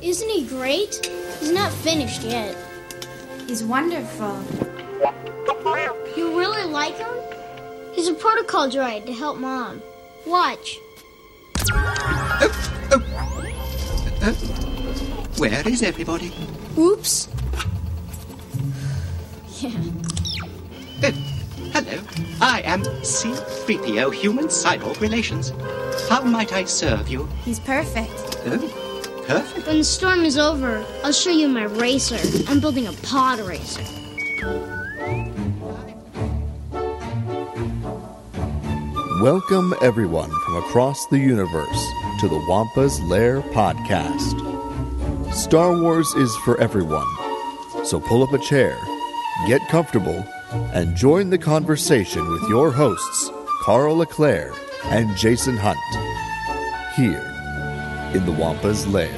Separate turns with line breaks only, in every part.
Isn't he great? He's not finished yet.
He's wonderful.
You really like him? He's a protocol droid to help Mom. Watch.
Oh, oh. Uh, where is everybody?
Oops. Yeah.
Uh, hello, I am C-3PO Human Cyborg Relations. How might I serve you?
He's perfect.
Oh, perfect.
When the storm is over, I'll show you my racer. I'm building a pod racer.
Welcome, everyone from across the universe, to the Wampa's Lair podcast. Star Wars is for everyone, so pull up a chair, get comfortable, and join the conversation with your hosts, Carl LeClaire and Jason Hunt, here in the Wampa's Lair.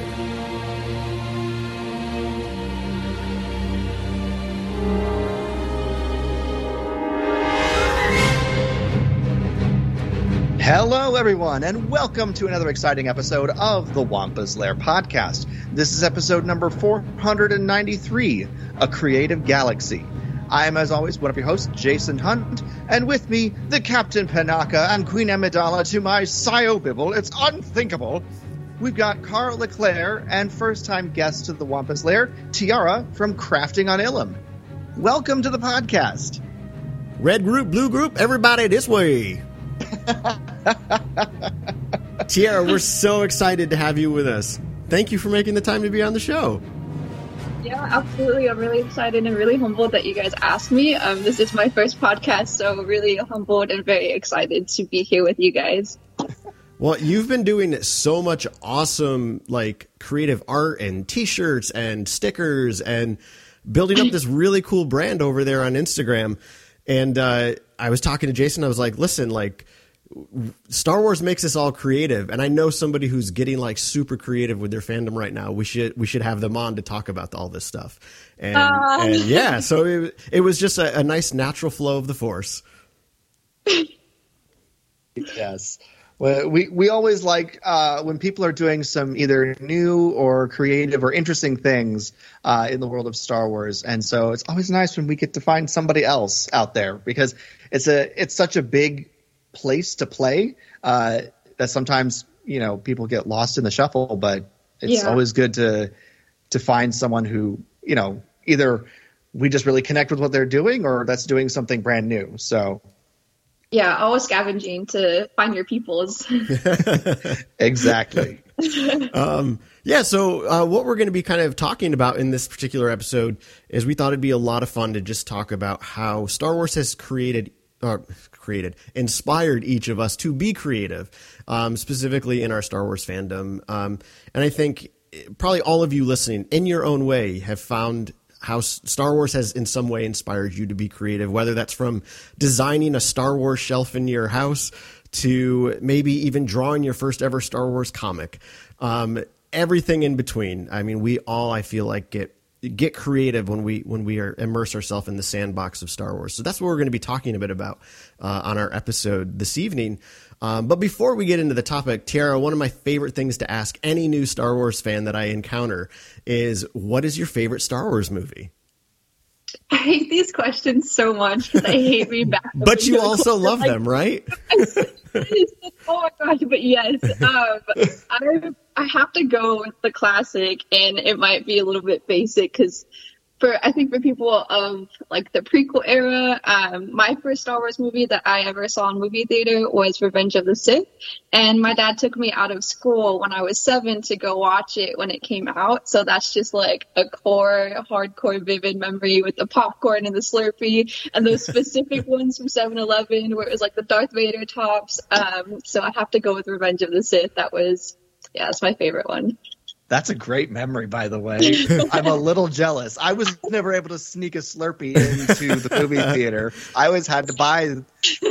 Hello, everyone, and welcome to another exciting episode of the Wampa's Lair podcast. This is episode number 493 A Creative Galaxy. I am, as always, one of your hosts, Jason Hunt, and with me, the Captain Panaka and Queen Amidala to my Sio Bibble. It's unthinkable. We've got Carl LeClaire and first time guest to the Wampa's Lair, Tiara from Crafting on Ilum. Welcome to the podcast.
Red group, blue group, everybody this way. Tiara, we're so excited to have you with us. Thank you for making the time to be on the show.
Yeah, absolutely. I'm really excited and really humbled that you guys asked me. Um, this is my first podcast, so really humbled and very excited to be here with you guys.
Well, you've been doing so much awesome, like creative art and T-shirts and stickers and building up this really cool brand over there on Instagram. And uh, I was talking to Jason. I was like, "Listen, like." Star Wars makes us all creative, and I know somebody who's getting like super creative with their fandom right now. We should we should have them on to talk about all this stuff, and,
Um.
and yeah, so it, it was just a, a nice natural flow of the force.
Yes. We, we always like uh, when people are doing some either new or creative or interesting things uh, in the world of Star Wars, and so it's always nice when we get to find somebody else out there because it's a it's such a big place to play uh, that sometimes you know people get lost in the shuffle, but it's
Yeah.
always good to to find someone who you know either we just really connect with what they're doing or that's doing something brand new. So
Yeah, always scavenging to find your peoples.
exactly.
Um, yeah, so uh, what we're going to be kind of talking about in this particular episode is we thought it'd be a lot of fun to just talk about how Star Wars has created. Uh, created, inspired each of us to be creative, um, specifically in our Star Wars fandom. Um, and I think eh, probably all of you listening, in your own way, have found how Star Wars has in some way inspired you to be creative, whether that's from designing a Star Wars shelf in your house to maybe even drawing your first ever Star Wars comic. Um, everything in between. I mean, we all, I feel like, get get creative when we when we are immerse ourselves in the sandbox of Star Wars. So that's what we're going to be talking a bit about uh, on our episode this evening. Um, but before we get into the topic, Tiara, one of my favorite things to ask any new Star Wars fan that I encounter is, "What is your favorite Star Wars movie?"
I hate these questions so much because I hate being back.
But you also love
Like,
them, right?
oh my gosh, but yes, um, I I have to go with the classic, and it might be a little bit basic because for I think for people of like the prequel era, um, my first Star Wars movie that I ever saw in movie theater was Revenge of the Sith, and my dad took me out of school when I was seven to go watch it when it came out. So that's just like a core, hardcore, vivid memory with the popcorn and the Slurpee and those specific ones from 7-Eleven where it was like the Darth Vader tops. Um, so I have to go with Revenge of the Sith. That was, yeah, that's my favorite one.
That's a great memory, by the way. I'm a little jealous. I was never able to sneak a Slurpee into the movie theater. I always had to buy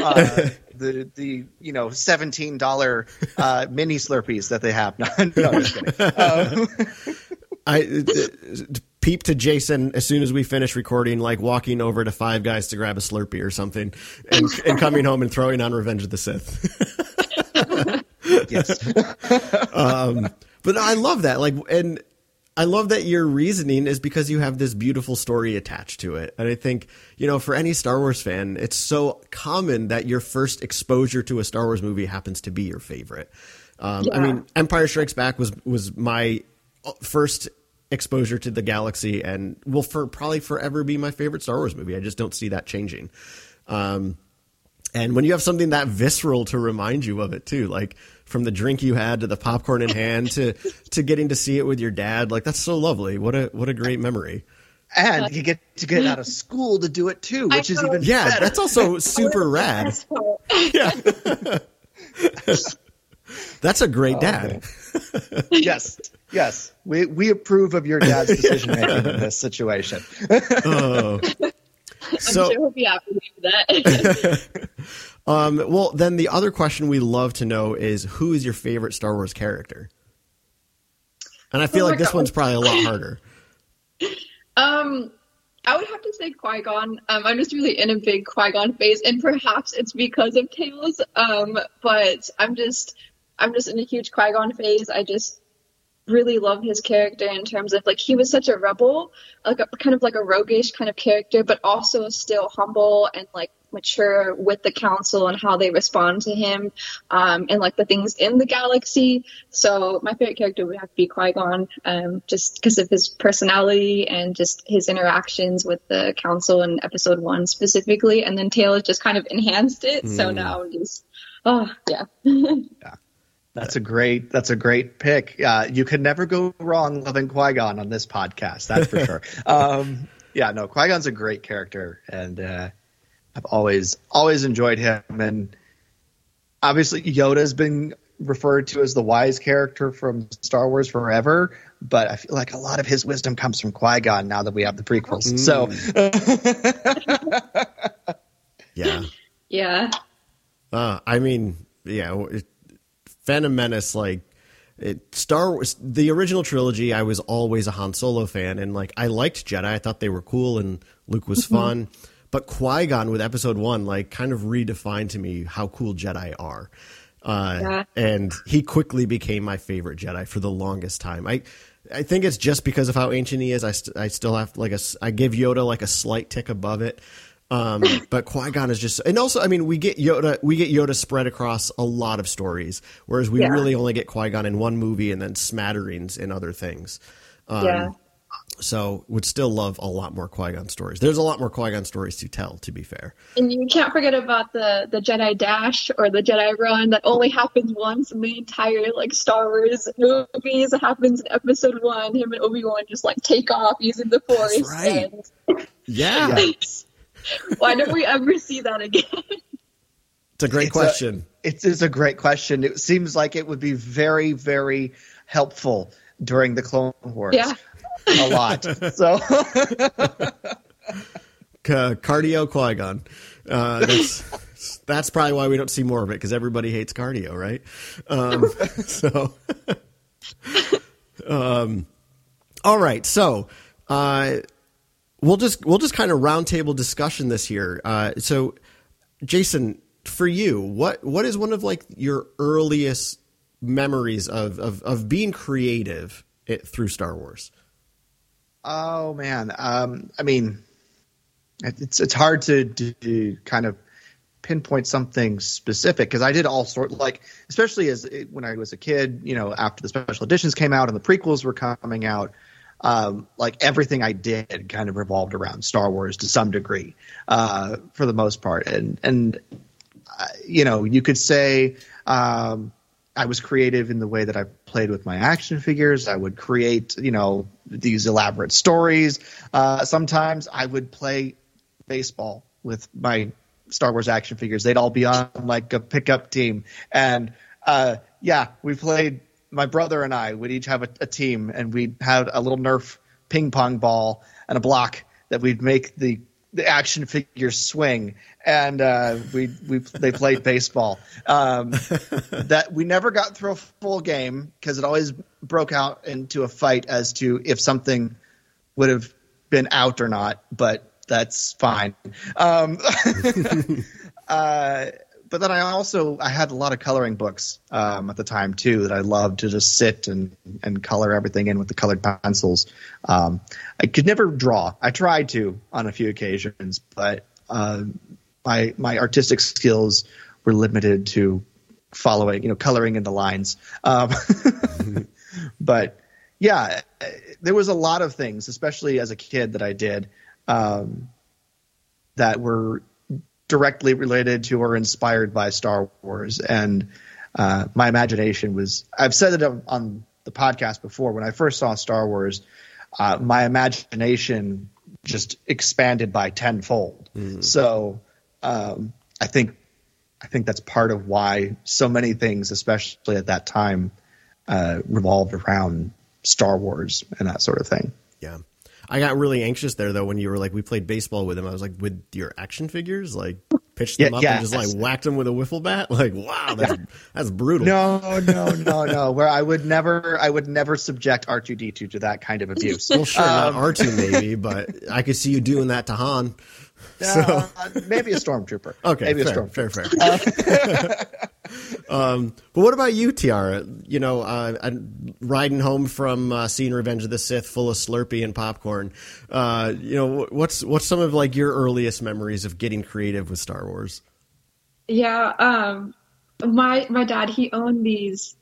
uh, the the you know seventeen dollar uh, mini Slurpees that they have. No, no I'm just kidding. Um,
I uh, peep to Jason as soon as we finish recording, like walking over to Five Guys to grab a Slurpee or something, and, and coming home and throwing on Revenge of the Sith.
yes.
um, but I love that. Like, and I love that your reasoning is because you have this beautiful story attached to it. And I think, you know, for any Star Wars fan, it's so common that your first exposure to a Star Wars movie happens to be your favorite. Um, I mean, Empire Strikes Back was was my uh, first exposure to the galaxy and will for probably forever be my favorite Star Wars movie. I just don't see that changing. Um, and when you have something that visceral to remind you of it too, like from the drink you had to the popcorn in hand to to getting to see it with your dad, like that's so lovely. What a what a great memory.
And you get to get out of school to do it too,
I
which is
know.
even
Yeah,
better.
that's also super rad.
Best part.
That's a great oh, dad.
yes, yes. We we approve of your dad's decision making in this situation.
Oh.
I'm
So,
sure he'll be happy with that.
Um, well, then the other question we love to know is who is your favorite Star Wars character? And I feel
Oh
like this
God.
one's probably a lot harder.
Um, I would have to say Qui Gon. Um, I'm just really in a big Qui Gon phase, and perhaps it's because of Tales. Um, but I'm just, I'm just in a huge Qui Gon phase. I just really love his character in terms of like he was such a rebel, like a kind of like a roguish kind of character, but also still humble and like mature with the council and how they respond to him, um, and like the things in the galaxy. So my favorite character would have to be Qui Gon, um, just because of his personality and just his interactions with the council in Episode One specifically. And then Taylor just kind of enhanced it. So now I'm just, oh yeah.
That's a great. That's a great pick. Uh, you can never go wrong loving Qui Gon on this podcast. That's for sure. Um, yeah, no, Qui Gon's a great character, and uh, I've always always enjoyed him. And obviously, Yoda's been referred to as the wise character from Star Wars forever. But I feel like a lot of his wisdom comes from Qui Gon now that we have the prequels. So
Yeah.
Yeah.
Uh, I mean, yeah, it, Phantom Menace, like it, Star Wars, the original trilogy. I was always a Han Solo fan, and like I liked Jedi. I thought they were cool, and Luke was fun. But Qui Gon with Episode One, like, kind of redefined to me how cool Jedi are. Uh,
Yeah.
and he quickly became my favorite Jedi for the longest time. I, I think it's just because of how ancient he is. I, st- I still have like a I give Yoda like a slight tick above it. Um, but Qui Gon is just, and also, I mean, we get Yoda, we get Yoda spread across a lot of stories, whereas we
Yeah.
really only get Qui Gon in one movie and then smatterings in other things. Um,
yeah.
So would still love a lot more Qui Gon stories. There's a lot more Qui Gon stories to tell. To be fair,
And you can't forget about the the Jedi Dash or the Jedi Run that only happens once in the entire like Star Wars movies. It happens in Episode One. Him and Obi Wan just like take off using the Force.
right.
And
yeah,
why don't we ever see that again?
it's a great
It's
question.
It's, it's a great question. It seems like it would be very, very helpful during the Clone Wars.
Yeah.
A lot. So
Ca- cardio Qui Gon. Uh, that's that's probably why we don't see more of it because everybody hates cardio, right? Um, so, um, all right. So, uh, we'll just we'll just kind of roundtable discussion this here. Uh, so, Jason, for you, what what is one of like your earliest memories of of, of being creative it, through Star Wars?
Oh man, um, I mean, it's it's hard to, to, kind of pinpoint something specific because I did all sort like, especially as when I was a kid, you know, after the special editions came out and the prequels were coming out, um, like everything I did kind of revolved around Star Wars to some degree, uh, for the most part, and and uh, you know, you could say. Um, I was creative in the way that I played with my action figures. I would create, you know, these elaborate stories. Uh, sometimes I would play baseball with my Star Wars action figures. They'd all be on like a pickup team. And uh, yeah, we played, my brother and I would each have a, a team and we'd have a little Nerf ping pong ball and a block that we'd make the the action figures swing, and uh, we we they played baseball. Um, that we never got through a full game because it always broke out into a fight as to if something would have been out or not. But that's fine. Um, uh, but then I also I had a lot of coloring books um, at the time too that I loved to just sit and and color everything in with the colored pencils. Um, I could never draw. I tried to on a few occasions, but uh, my my artistic skills were limited to following, you know, coloring in the lines. Um, but yeah, there was a lot of things, especially as a kid, that I did um, that were directly related to or inspired by Star Wars. And uh, my imagination was, I've said it on, on, the podcast before, when I first saw Star Wars, uh, my imagination just expanded by tenfold. Mm. So um, I think I think that's part of why so many things, especially at that time, uh, revolved around Star Wars and that sort of thing.
Yeah. I got really anxious there though when you were like we played baseball with him. I was like, with your action figures, like pitched them yeah, up yeah. and just like whacked them with a wiffle bat. Like, wow, that's yeah. that's brutal.
No, no, no, no. Where I would never, I would never subject R two D two to that kind of abuse.
Well, sure, um, not R two maybe, but I could see you doing that to Han.
So. Uh, maybe a stormtrooper.
Okay,
maybe
fair, a stormtrooper. Fair, fair. um, but what about you, Tiara? You know, uh, riding home from uh, seeing Revenge of the Sith, full of Slurpee and popcorn. Uh, you know, what's what's some of like your earliest memories of getting creative with Star Wars?
Yeah, um, my my dad he owned these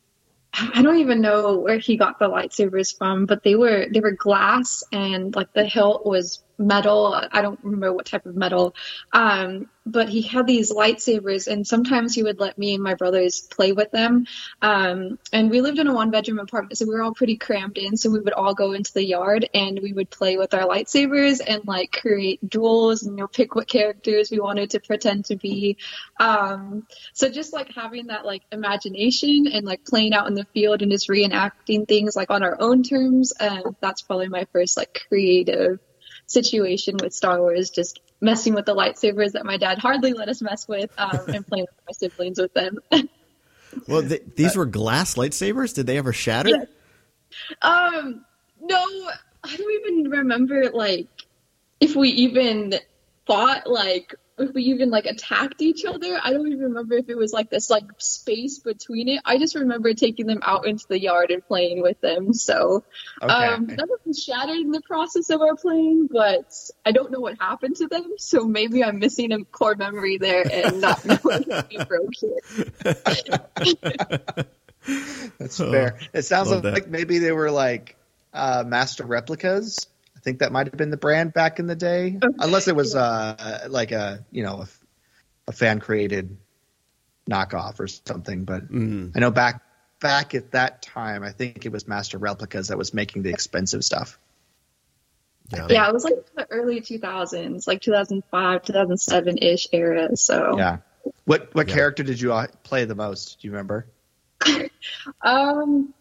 I don't even know where he got the lightsabers from, but they were they were glass and like the hilt was metal. I don't remember what type of metal. Um, but he had these lightsabers, and sometimes he would let me and my brothers play with them. Um, and we lived in a one bedroom apartment, so we were all pretty crammed in. So we would all go into the yard and we would play with our lightsabers and like create duels and you know pick what characters we wanted to pretend to be. Um, so just like having that like imagination and like playing out in the field and just reenacting things like on our own terms. Uh, that's probably my first like creative situation with Star Wars, just messing with the lightsabers that my dad hardly let us mess with, um, and playing with my siblings with them.
well, these were glass lightsabers. Did they ever shatter?
Yeah. Um, no, I don't even remember like if we even thought like if we even like attacked each other. I don't even remember if it was like this like space between it. I just remember taking them out into the yard and playing with them. So okay. um, none of them shattered in the process of our playing, but I don't know what happened to them. So maybe I'm missing a core memory there and not knowing if we broke
it. That's fair. It sounds like, like maybe they were like uh, master replicas I think that might have been the brand back in the day, okay. unless it was uh, like a you know a, a fan created knockoff or something. But mm. I know back back at that time, I think it was Master Replicas that was making the expensive stuff.
Yeah, yeah it was like the early 2000s, like 2005, 2007 ish era. So
yeah. What what yeah. character did you uh, play the most? Do you remember?
um,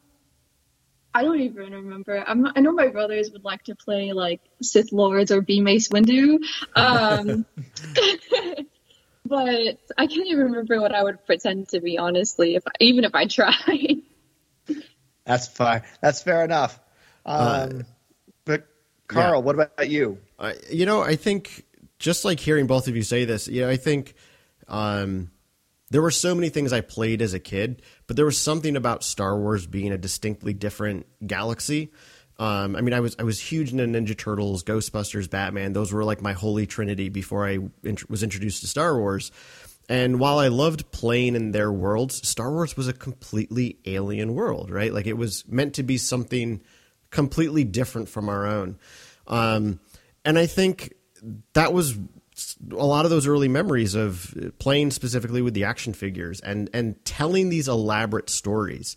I don't even remember. I'm, i know my brothers would like to play like Sith Lords or be Mace Windu. Um, but I can't even remember what I would pretend to be, honestly, if even if I tried.
That's fine. That's fair enough. Um, uh, but Carl, yeah. what about you?
Uh, you know, I think just like hearing both of you say this, you know, I think um, there were so many things I played as a kid, but there was something about Star Wars being a distinctly different galaxy. Um, I mean, I was I was huge into Ninja Turtles, Ghostbusters, Batman. Those were like my holy trinity before I int- was introduced to Star Wars. And while I loved playing in their worlds, Star Wars was a completely alien world, right? Like it was meant to be something completely different from our own. Um, and I think that was a lot of those early memories of playing specifically with the action figures and and telling these elaborate stories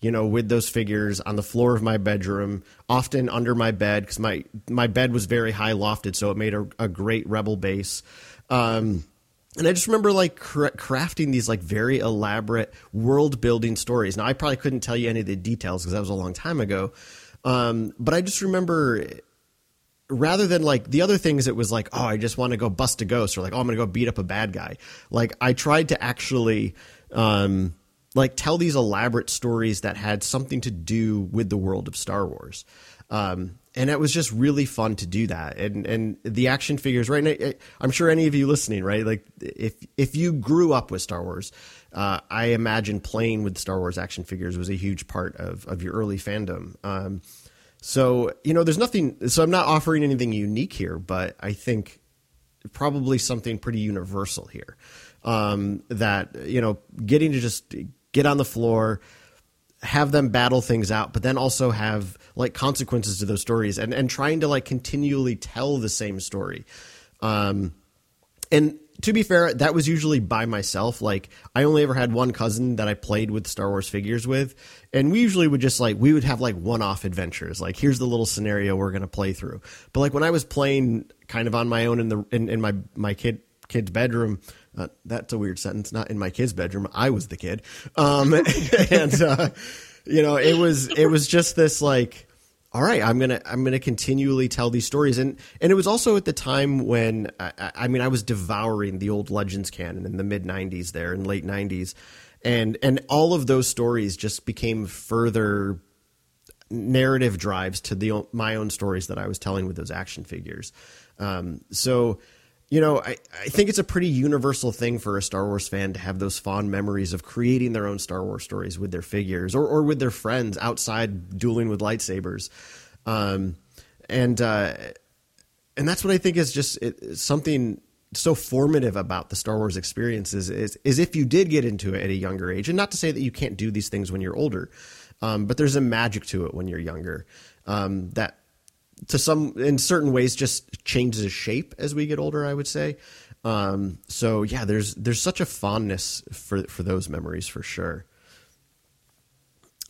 you know with those figures on the floor of my bedroom often under my bed because my my bed was very high lofted so it made a, a great rebel base um, and I just remember like cra- crafting these like very elaborate world building stories. Now I probably couldn't tell you any of the details because that was a long time ago, um, but I just remember rather than like the other things it was like oh i just want to go bust a ghost or like oh i'm gonna go beat up a bad guy like i tried to actually um like tell these elaborate stories that had something to do with the world of Star Wars. Um, and it was just really fun to do that. And and the action figures, right? now, I'm sure any of you listening, right? Like if if you grew up with Star Wars, uh, I imagine playing with Star Wars action figures was a huge part of of your early fandom. Um, so you know, there's nothing. So I'm not offering anything unique here, but I think probably something pretty universal here. Um, that you know, getting to just get on the floor, have them battle things out, but then also have like consequences to those stories, and and trying to like continually tell the same story. Um, and to be fair, that was usually by myself. Like I only ever had one cousin that I played with Star Wars figures with, and we usually would just like we would have like one-off adventures. Like here's the little scenario we're gonna play through. But like when I was playing kind of on my own in the in, in my my kid kid's bedroom. Uh, that's a weird sentence. Not in my kid's bedroom. I was the kid, um, and uh, you know it was it was just this like all right, I'm gonna I'm gonna continually tell these stories, and and it was also at the time when I, I mean I was devouring the old Legends canon in the mid '90s there and late '90s, and and all of those stories just became further narrative drives to the my own stories that I was telling with those action figures. Um, so you know, I, I think it's a pretty universal thing for a Star Wars fan to have those fond memories of creating their own Star Wars stories with their figures or, or with their friends outside dueling with lightsabers. Um, and, uh, and that's what I think is just it, something so formative about the Star Wars experiences is, is if you did get into it at a younger age, and not to say that you can't do these things when you're older, um, but there's a magic to it when you're younger um, that to some in certain ways just changes shape as we get older i would say. Um, so yeah there's there's such a fondness for for those memories for sure.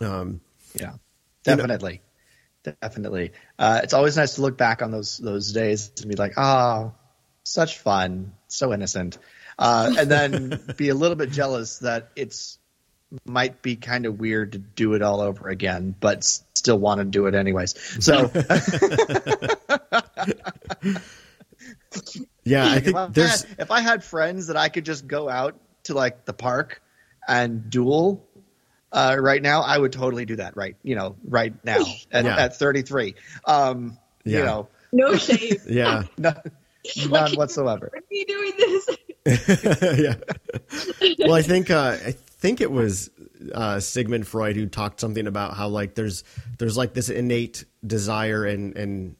Um, yeah definitely you know, definitely. Uh, it's always nice to look back on those those days and be like oh such fun so innocent. Uh, and then be a little bit jealous that it's might be kind of weird to do it all over again, but still want to do it anyways. So,
yeah, I think
if I
there's
had, if I had friends that I could just go out to like the park and duel uh, right now, I would totally do that. Right, you know, right now at, yeah. at 33. Um, yeah. You know,
no shame.
yeah,
none, none whatsoever.
Are we doing this?
yeah. Well, I think uh, I think it was uh, Sigmund Freud who talked something about how like there's there's like this innate desire and and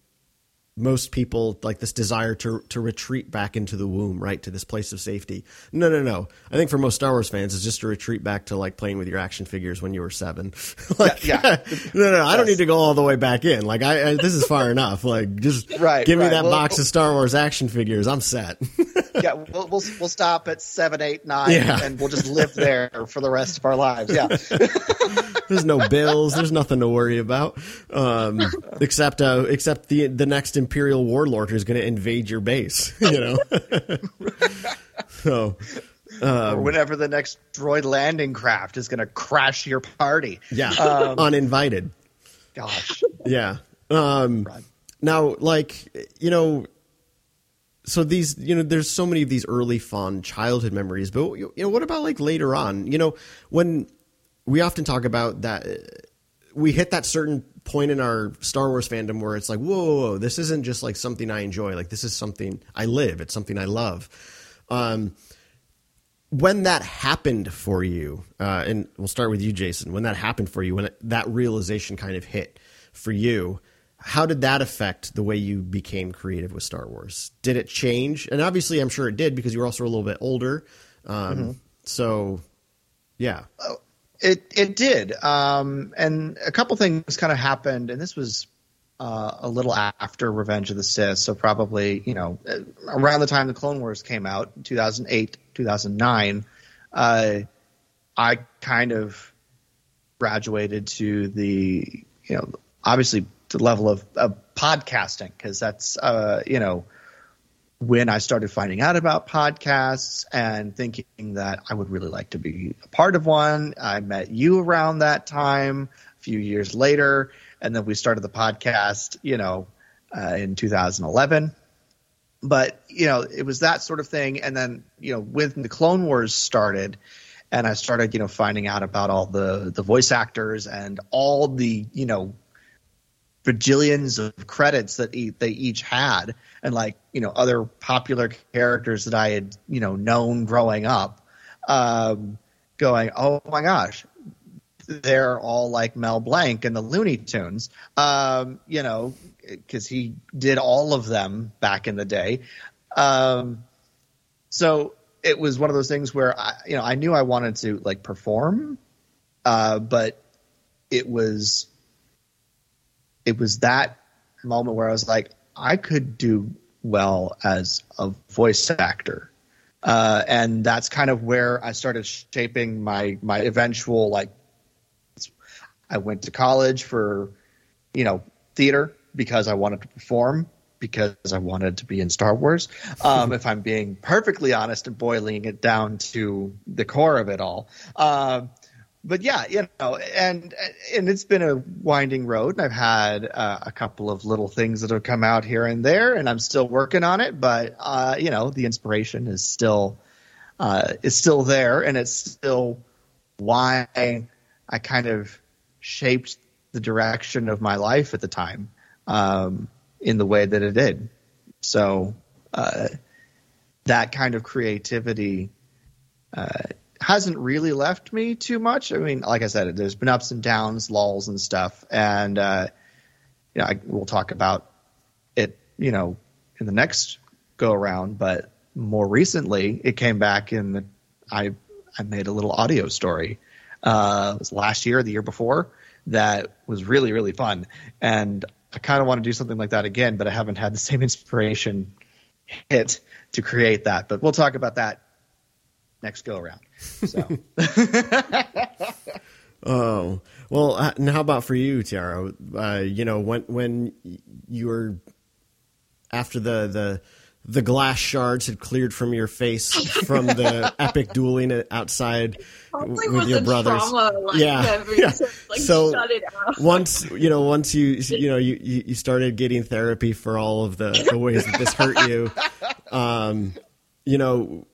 most people like this desire to to retreat back into the womb, right, to this place of safety. No, no, no. I think for most Star Wars fans, it's just to retreat back to like playing with your action figures when you were seven. like, yeah, yeah. no, no, no, I don't need to go all the way back in. Like, I, I this is far enough. Like, just
right,
give me
right.
that
well,
box of Star Wars action figures. I'm set.
yeah, we'll, we'll we'll stop at seven, eight, nine, yeah. and we'll just live there for the rest of our lives. Yeah.
there's no bills. There's nothing to worry about, um, except uh, except the the next imperial warlord who's going to invade your base. You know, so.
Um, or whenever the next droid landing craft is going to crash your party.
Yeah, um, uninvited.
Gosh.
Yeah. Um, now, like you know, so these you know there's so many of these early fond childhood memories but you know what about like later on you know when we often talk about that we hit that certain point in our Star Wars fandom where it's like, whoa, whoa, whoa, this isn't just like something I enjoy. Like this is something I live. It's something I love. Um, when that happened for you, uh, and we'll start with you, Jason. When that happened for you, when it, that realization kind of hit for you, how did that affect the way you became creative with Star Wars? Did it change? And obviously, I'm sure it did because you were also a little bit older. Um, mm-hmm. So, yeah.
Oh, it it did, um, and a couple things kind of happened, and this was uh, a little after Revenge of the Sith, so probably you know around the time the Clone Wars came out, 2008, 2009. Uh, I kind of graduated to the you know obviously the level of, of podcasting because that's uh, you know when I started finding out about podcasts and thinking that I would really like to be a part of one, I met you around that time, a few years later, and then we started the podcast, you know, uh, in 2011. But, you know, it was that sort of thing. And then, you know, when the Clone Wars started, and I started, you know, finding out about all the the voice actors and all the, you know, bajillions of credits that e- they each had, and like, you know, other popular characters that I had, you know, known growing up. Um, going, oh my gosh, they're all like Mel Blanc and the Looney Tunes, um, you know, because he did all of them back in the day. Um, so it was one of those things where I, you know, I knew I wanted to like perform, uh, but it was, it was that moment where I was like, I could do well as a voice actor. Uh, and that's kind of where I started shaping my my eventual like. I went to college for, you know, theater because I wanted to perform because I wanted to be in Star Wars. Um, if I'm being perfectly honest and boiling it down to the core of it all. Um, but yeah, you know, and and it's been a winding road, and I've had uh, a couple of little things that have come out here and there, and I'm still working on it. But uh, you know, the inspiration is still uh, is still there, and it's still why I kind of shaped the direction of my life at the time um, in the way that it did. So uh, that kind of creativity uh, hasn't really left me too much. I mean, like I said, there's been ups and downs, lulls and stuff, and uh, you know, I, we'll talk about it, you know, in the next go around. But more recently, it came back and I I made a little audio story. Uh, it was last year, the year before, that was really really fun, and I kind of want to do something like that again, but I haven't had the same inspiration hit to create that. But we'll talk about that next go around. So.
oh well, uh, and how about for you, Tiara? Uh, you know, when when you were after the the the glass shards had cleared from your face from the epic dueling outside
Probably
with your brothers.
Trauma, like,
yeah, yeah.
To, like,
so
it
once you know, once you you know you you started getting therapy for all of the the ways that this hurt you, um, you know,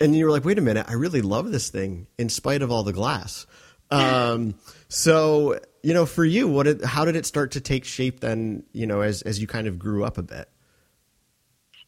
and you were like, wait a minute, I really love this thing in spite of all the glass. Um, so you know, for you, what did, how did it start to take shape then? You know, as as you kind of grew up a bit.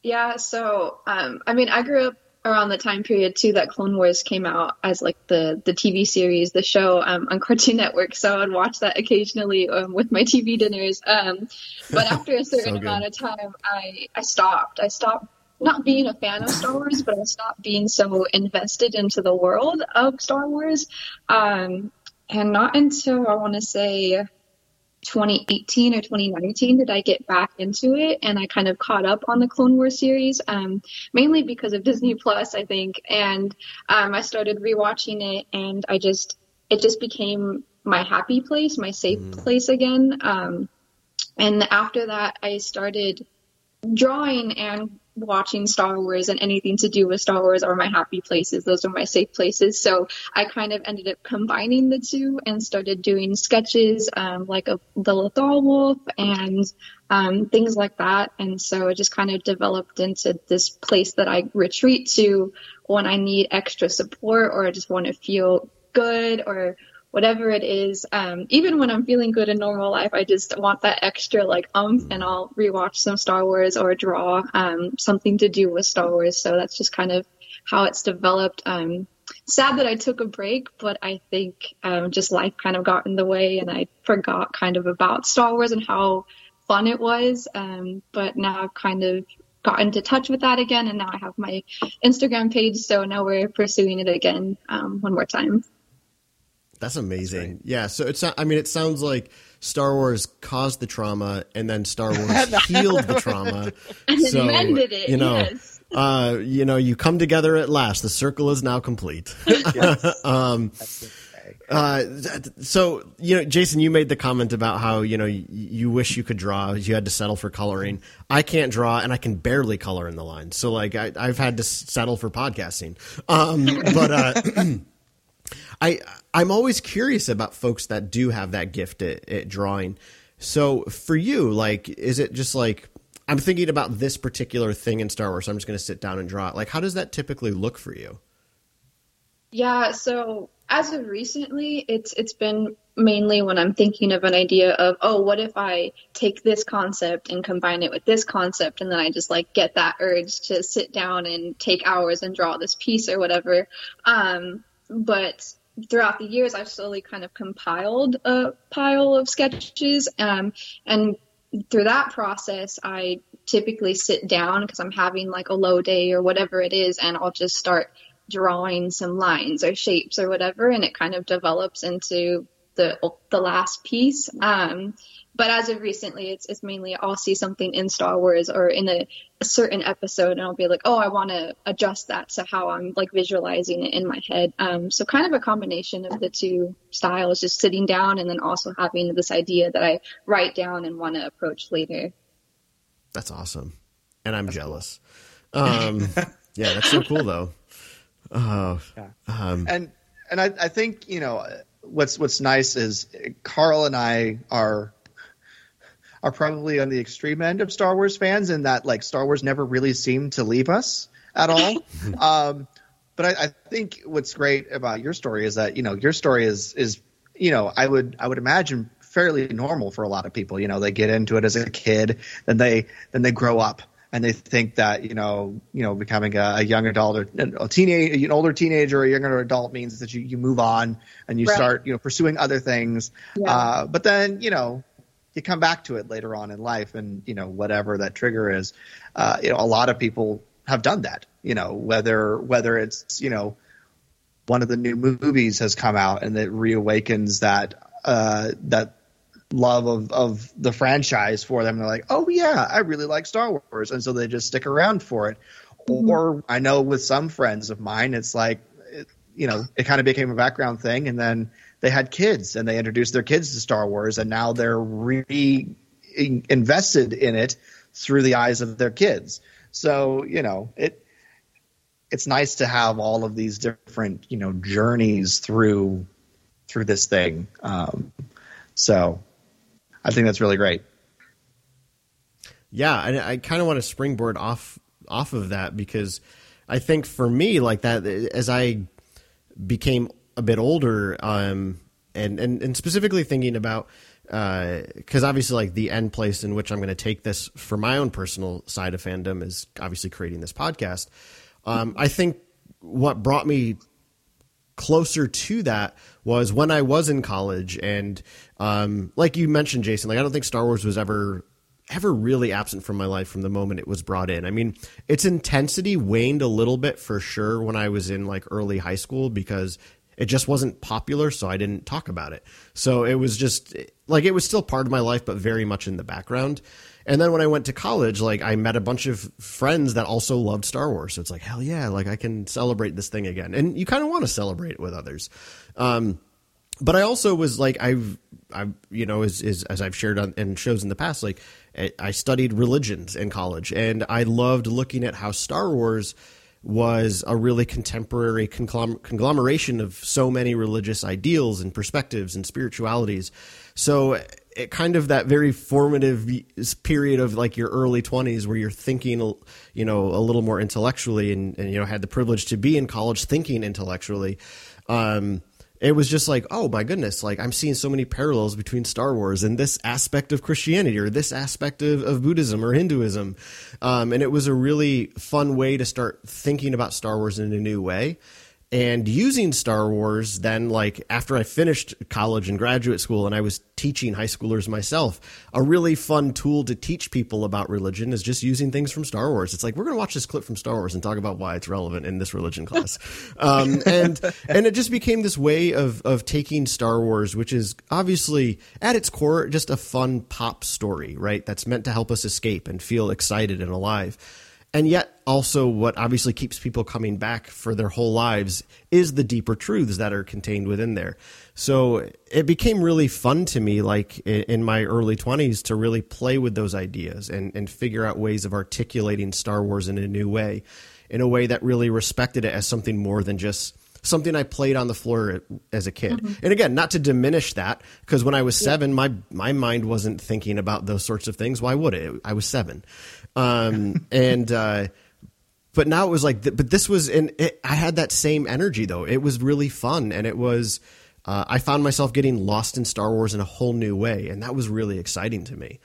Yeah, so um, I mean, I grew up around the time period too that Clone Wars came out as like the the TV series, the show um, on Cartoon Network. So I'd watch that occasionally um, with my TV dinners. Um, but after a certain
So
amount of time, I I stopped. I stopped not being a fan of Star Wars, but I stopped being so invested into the world of Star Wars. Um, and not until I want to say 2018 or 2019 did I get back into it and I kind of caught up on the Clone Wars series, um, mainly because of Disney Plus, I think. And um, I started rewatching it and I just, it just became my happy place, my safe place again. Um, and after that, I started drawing and watching Star Wars and anything to do with Star Wars are my happy places. Those are my safe places. So I kind of ended up combining the two and started doing sketches um, like of the Loth-wolf and um, things like that. And so it just kind of developed into this place that I retreat to when I need extra support or I just want to feel good or whatever it is. Um, even when I'm feeling good in normal life, I just want that extra like umph, and I'll rewatch some Star Wars or draw um, something to do with Star Wars. So that's just kind of how it's developed. Um, sad that I took a break, but I think um, just life kind of got in the way, and I forgot kind of about Star Wars and how fun it was. Um, but now I've kind of got into touch with that again, and now I have my Instagram page, so now we're pursuing it again um, one more time.
That's amazing. yeah. So it's. I mean, it sounds like Star Wars caused the trauma, and then Star Wars healed the trauma.
And
so
mended it,
you know,
yes.
uh, you know, you come together at last. The circle is now complete. um, uh, so you know, Jason, you made the comment about how you know you, you wish you could draw, you had to settle for coloring. I can't draw, and I can barely color in the lines. So like, I, I've had to settle for podcasting. Um, but uh, I I'm always curious about folks that do have that gift at, at drawing. So for you, like, is it just like I'm thinking about this particular thing in Star Wars? So I'm just going to sit down and draw it. Like, how does that typically look for you?
Yeah, so as of recently, it's it's been mainly when I'm thinking of an idea of, oh, what if I take this concept and combine it with this concept, and then I just like get that urge to sit down and take hours and draw this piece or whatever. Um, but throughout the years, I've slowly kind of compiled a pile of sketches, um, and through that process, I typically sit down because I'm having like a low day or whatever it is, and I'll just start drawing some lines or shapes or whatever, and it kind of develops into the the last piece. Um, but as of recently, it's it's mainly I'll see something in Star Wars or in a, a certain episode, and I'll be like, oh, I want to adjust that to how I'm like visualizing it in my head. Um, so kind of a combination of the two styles, just sitting down and then also having this idea that I write down and want to approach later.
That's awesome, and I'm that's jealous. Cool. Um, yeah, that's so cool though.
Oh, yeah. um, and and I, I think you know what's what's nice is Carl and I are are probably on the extreme end of Star Wars fans in that like Star Wars never really seemed to leave us at all. um, but I, I, think what's great about your story is that you know your story is is you know I would I would imagine fairly normal for a lot of people. You know they get into it as a kid, then they then they grow up and they think that you know you know becoming a, a young adult or a teenage an older teenager or a younger adult means that you, you move on and you right. start you know pursuing other things yeah. uh, but then you know you come back to it later on in life and you know whatever that trigger is uh, you know a lot of people have done that you know whether whether it's you know one of the new movies has come out and it reawakens that uh, that love of, of the franchise for them. They're like, oh yeah, I really like Star Wars, and so they just stick around for it. Mm-hmm. Or I know with some friends of mine, it's like, it, you know, it kind of became a background thing, and then they had kids and they introduced their kids to Star Wars, and now they're re invested in it through the eyes of their kids. So you know it. It's nice to have all of these different, you know, journeys through through this thing. Um, so I think that's really great.
Yeah, and I kind of want to springboard off off of that because I think for me, like that, as I became a bit older, um, and and and specifically thinking about because uh, obviously, like the end place in which I'm going to take this for my own personal side of fandom is obviously creating this podcast. Um, I think what brought me closer to that was when I was in college, and um, like you mentioned, Jason, like I don't think Star Wars was ever ever really absent from my life from the moment it was brought in. I mean, its intensity waned a little bit for sure when I was in like early high school because it just wasn't popular, so I didn't talk about it. So it was just like it was still part of my life, but very much in the background. And then when I went to college, like I met a bunch of friends that also loved Star Wars. So it's like, hell yeah, like I can celebrate this thing again. And you kind of want to celebrate it with others. Um, but I also was like, I've, I, you know, as, as, as I've shared on in shows in the past, like I studied religions in college and I loved looking at how Star Wars was a really contemporary conglomeration of so many religious ideals and perspectives and spiritualities. So it kind of that very formative period of like your early 20s where you're thinking you know a little more intellectually and, and you know had the privilege to be in college thinking intellectually um, it was just like, oh my goodness, like I'm seeing so many parallels between Star Wars and this aspect of Christianity or this aspect of, of Buddhism or Hinduism. Um, and it was a really fun way to start thinking about Star Wars in a new way and using Star Wars then like after I finished college and graduate school and I was teaching high schoolers myself a really fun tool to teach people about religion is just using things from Star Wars. It's like we're going to watch this clip from Star Wars and talk about why it's relevant in this religion class. Um, and and it just became this way of of taking Star Wars which is obviously at its core just a fun pop story right? That's meant to help us escape and feel excited and alive and yet, also, what obviously keeps people coming back for their whole lives is the deeper truths that are contained within there. So it became really fun to me, like in my early 20s, to really play with those ideas and, and figure out ways of articulating Star Wars in a new way, in a way that really respected it as something more than just something I played on the floor as a kid. Mm-hmm. And again, not to diminish that, because when I was seven, yeah. my my mind wasn't thinking about those sorts of things. Why would it? I was seven. Um, and uh, but now it was like, th- but this was, and it, I had that same energy though. It was really fun, and it was. Uh, I found myself getting lost in Star Wars in a whole new way, and that was really exciting to me.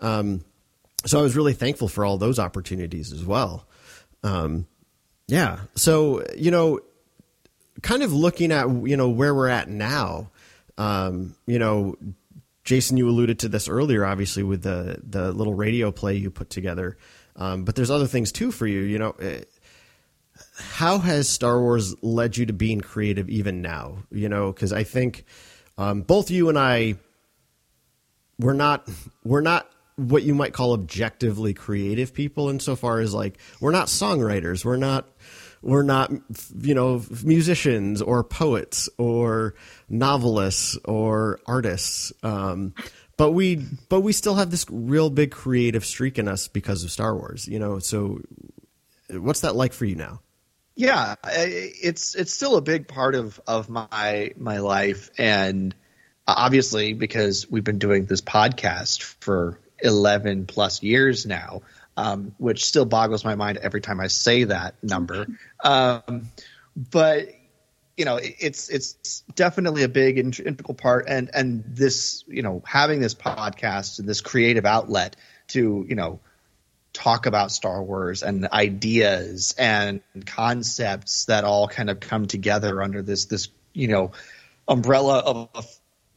Um, so I was really thankful for all those opportunities as well. Um, yeah. So you know, kind of looking at you know where we're at now. Um, you know, Jason, you alluded to this earlier, obviously with the the little radio play you put together. Um, but there's other things too for you. You know, eh, how has Star Wars led you to being creative even now? You know, because I think um, both you and I we're not we're not what you might call objectively creative people insofar as like we're not songwriters we're not we're not you know musicians or poets or novelists or artists. Um, but we but we still have this real big creative streak in us because of Star Wars you know? So what's that like for you now?
Yeah it's it's still a big part of of my my life. And obviously because we've been doing this podcast for 11 plus years now, um, which still boggles my mind every time I say that number. Um, but you know, it's it's definitely a big integral part, and and this you know having this podcast and this creative outlet to you know talk about Star Wars and ideas and concepts that all kind of come together under this this you know umbrella of a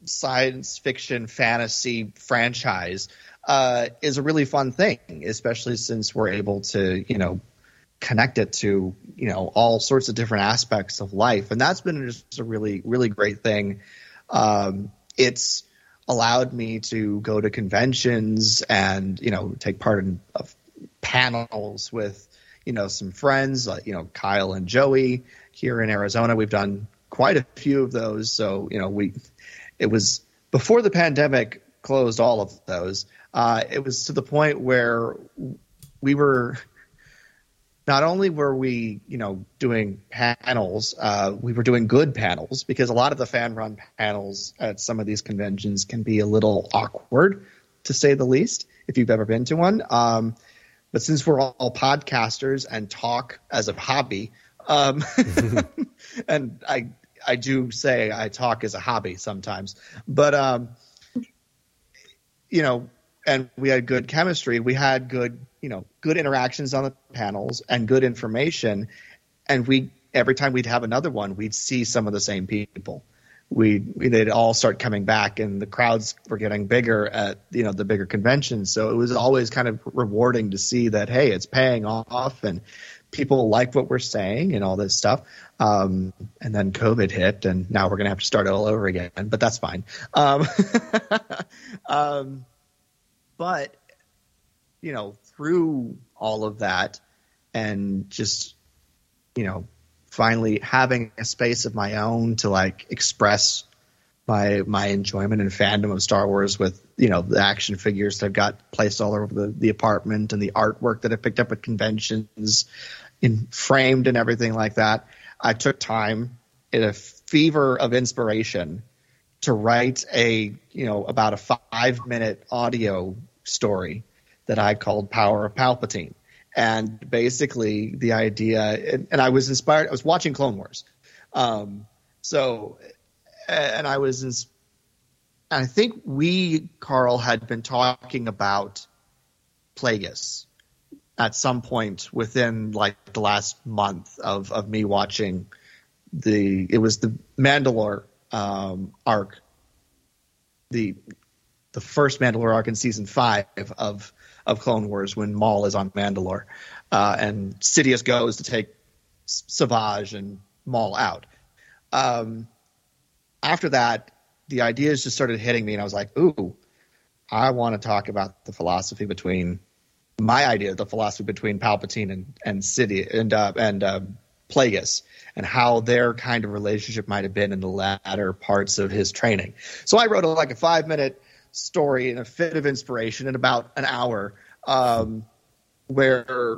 science fiction fantasy franchise uh, is a really fun thing, especially since we're able to, you know, connect it to, you know, all sorts of different aspects of life. And that's been just a really, really great thing. Um, it's allowed me to go to conventions and, you know, take part in uh, panels with, you know, some friends, you know, Kyle and Joey here in Arizona. We've done quite a few of those. So, you know, we, it was before the pandemic closed all of those uh, it was to the point where we were not only were we, you know, doing panels, uh, we were doing good panels because a lot of the fan run panels at some of these conventions can be a little awkward, to say the least, if you've ever been to one. Um, but since we're all podcasters and talk as a hobby, um, and I I do say I talk as a hobby sometimes, but um, you know, and we had good chemistry. We had good, you know, good interactions on the panels and good information. And we every time we'd have another one, we'd see some of the same people. We they'd all start coming back, and the crowds were getting bigger at you know the bigger conventions. So it was always kind of rewarding to see that hey, it's paying off, and people like what we're saying and all this stuff. Um, and then COVID hit, and now we're gonna have to start all over again. But that's fine. Um, um, but you know, through all of that and just you know, finally having a space of my own to like express my my enjoyment and fandom of Star Wars with you know the action figures that I've got placed all over the, the apartment and the artwork that I picked up at conventions, in framed and everything like that. I took time in a fever of inspiration to write a you know about a five minute audio story that I called Power of Palpatine. And basically, the idea, and, and I was inspired, I was watching Clone Wars. Um, so, and I was, ins- I think we, Carl, had been talking about Plagueis at some point within like the last month of, of me watching the, it was the Mandalore um, arc, the the first Mandalore arc in season five of of Clone Wars when Maul is on Mandalore, uh, and Sidious goes to take Savage and Maul out. Um, after that, the ideas just started hitting me, and I was like, "Ooh, I want to talk about the philosophy between my idea, the philosophy between Palpatine and and Sidious and uh, and uh, Plagueis, and how their kind of relationship might have been in the latter parts of his training." So I wrote a, like a five minute story in a fit of inspiration in about an hour, um, where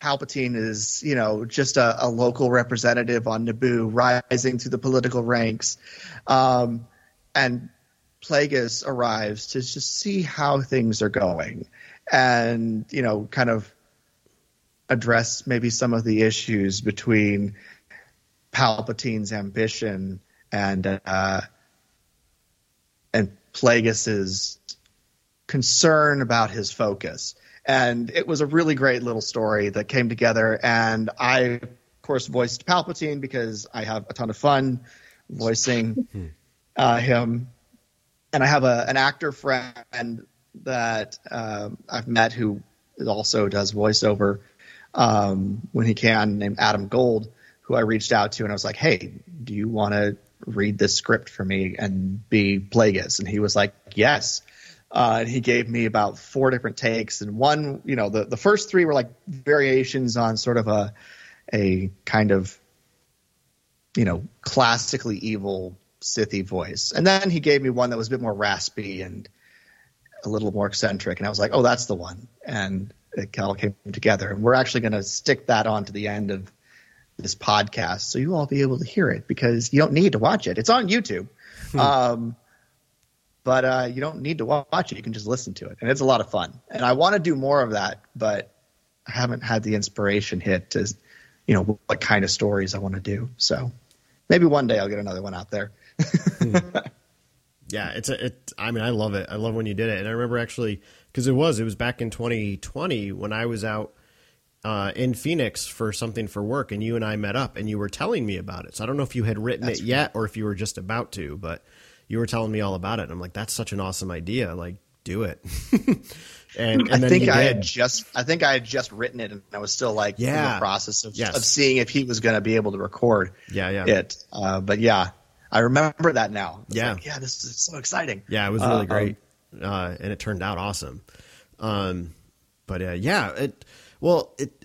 Palpatine is, you know, just a, a, local representative on Naboo, rising through the political ranks, um, and Plagueis arrives to just see how things are going, and you know, kind of address maybe some of the issues between Palpatine's ambition and uh, and Plagueis's concern about his focus. And it was a really great little story that came together. And I, of course, voiced Palpatine because I have a ton of fun voicing uh, him. And I have a, an actor friend that uh, I've met who also does voiceover um, when he can, named Adam Gold, who I reached out to, and I was like, "Hey, do you want to read this script for me and be Plagueis?" And he was like, "Yes." Uh, and he gave me about four different takes, and one, you know, the the first three were like variations on sort of a a kind of you know classically evil Sithy voice, and then he gave me one that was a bit more raspy and a little more eccentric, and I was like, "Oh, that's the one." And it all came together, and we're actually going to stick that on to the end of this podcast, so you'll all be able to hear it because you don't need to watch it. It's on YouTube.
Hmm.
Um, but uh, you don't need to watch it. You can just listen to it, and it's a lot of fun. And I want to do more of that, but I haven't had the inspiration hit to, you know, what kind of stories I want to do. So maybe one day I'll get another one out there.
Yeah, it's a. It, I mean, I love it. I love when you did it, and I remember actually because it was it was back in 2020 when I was out uh, in Phoenix for something for work, and you and I met up, and you were telling me about it. So I don't know if you had written
That's
it yet or if you were just about to, but you were telling me all about it. And I'm like, that's such an awesome idea. Like, do it. and, and
I think I had just I think I had just written it, and I was still like in
Yeah.
the process of,
Yes.
of seeing if he was going to be able to record
Yeah, yeah.
it. Uh, but yeah, I remember that now.
Yeah.
like, yeah, this is so exciting.
Yeah, it was really
Uh,
great, uh, and it turned out awesome. Um, but uh, yeah, it well, it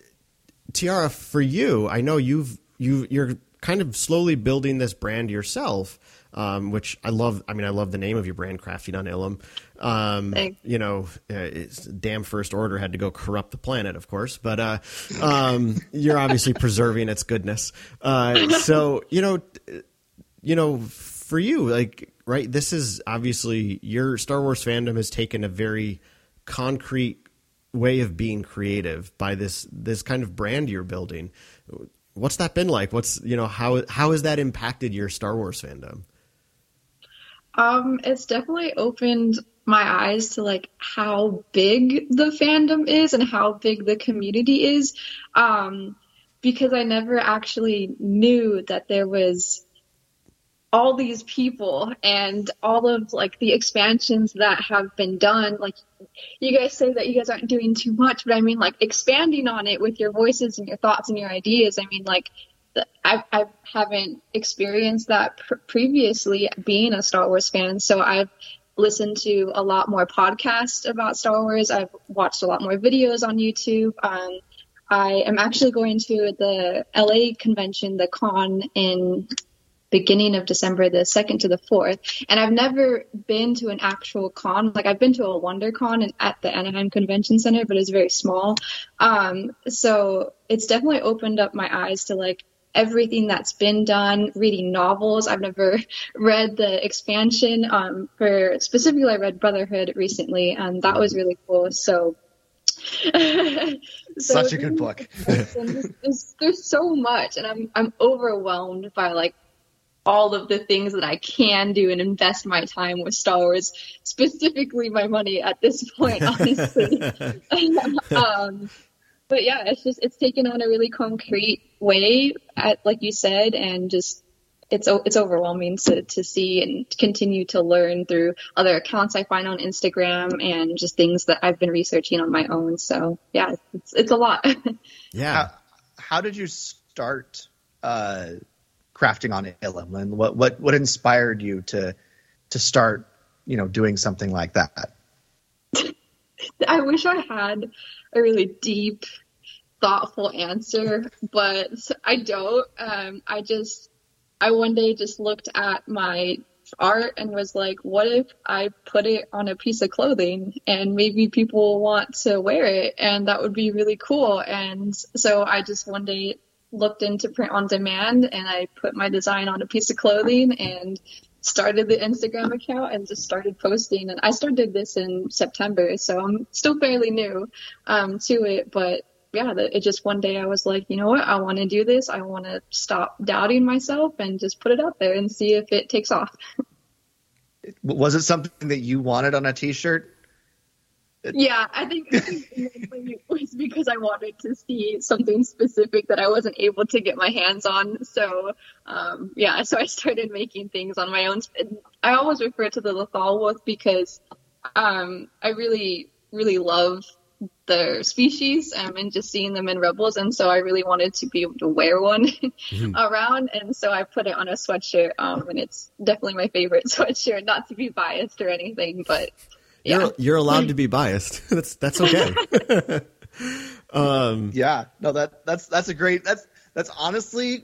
Tiara for you. I know you've you you're kind of slowly building this brand yourself, um, which I love. I mean, I love the name of your brand, Crafting on Ilum. Um, you know, uh, it's damn first order had to go corrupt the planet, of course, but uh, um, you're obviously preserving its goodness. Uh, so you know, you know, for you, like, right, this is obviously your Star Wars fandom has taken a very concrete way of being creative by this this kind of brand you're building. What's that been like? What's you know how how has that impacted your Star Wars fandom?
Um, it's definitely opened my eyes to like how big the fandom is and how big the community is. Um, because I never actually knew that there was all these people and all of like the expansions that have been done. Like you guys say that you guys aren't doing too much, but I mean like expanding on it with your voices and your thoughts and your ideas. I mean like I, I haven't experienced that pr- previously being a Star Wars fan. So I've listened to a lot more podcasts about Star Wars. I've watched a lot more videos on YouTube. Um, I am actually going to the LA convention, the con in beginning of December, the second to the fourth. And I've never been to an actual con. Like I've been to a WonderCon in- at the Anaheim Convention Center, but it's very small. Um, so it's definitely opened up my eyes to like everything that's been done. Reading novels. I've never read the expansion. Um, for specifically, I read Brotherhood recently, and that was really cool. So. so
Such a good book.
and there's, there's so much and I'm I'm overwhelmed by like all of the things that I can do and invest my time with Star Wars, specifically my money at this point, honestly. um, but yeah, it's just it's taken on a really concrete way, at, like you said, and just it's it's overwhelming to to see and continue to learn through other accounts I find on Instagram and just things that I've been researching on my own. So yeah, it's it's a lot.
Yeah,
How, how did you start uh, crafting on Ilum, and what what what inspired you to to start, you know, doing something like that?
I wish I had a really deep, thoughtful answer, but I don't. Um, I just, I one day just looked at my art and was like, what if I put it on a piece of clothing and maybe people want to wear it and that would be really cool. And so I just one day looked into print on demand and I put my design on a piece of clothing and started the Instagram account and just started posting. And I started this in September, so I'm still fairly new um, to it, but yeah, it just one day I was like, you know what, I want to do this. I want to stop doubting myself and just put it out there and see if it takes off.
Was it something that you wanted on a T-shirt?
Yeah, I think, it was because I wanted to see something specific that I wasn't able to get my hands on. So, um, yeah, so I started making things on my own. I always refer to the Loth-wolf because um, I really, really love their species um, and just seeing them in Rebels. And so I really wanted to be able to wear one mm-hmm. around. And so I put it on a sweatshirt. Um, and it's definitely my favorite sweatshirt, not to be biased or anything, but
yeah. You're, you're allowed to be biased. that's that's okay.
um, yeah, no that that's that's a great that's that's honestly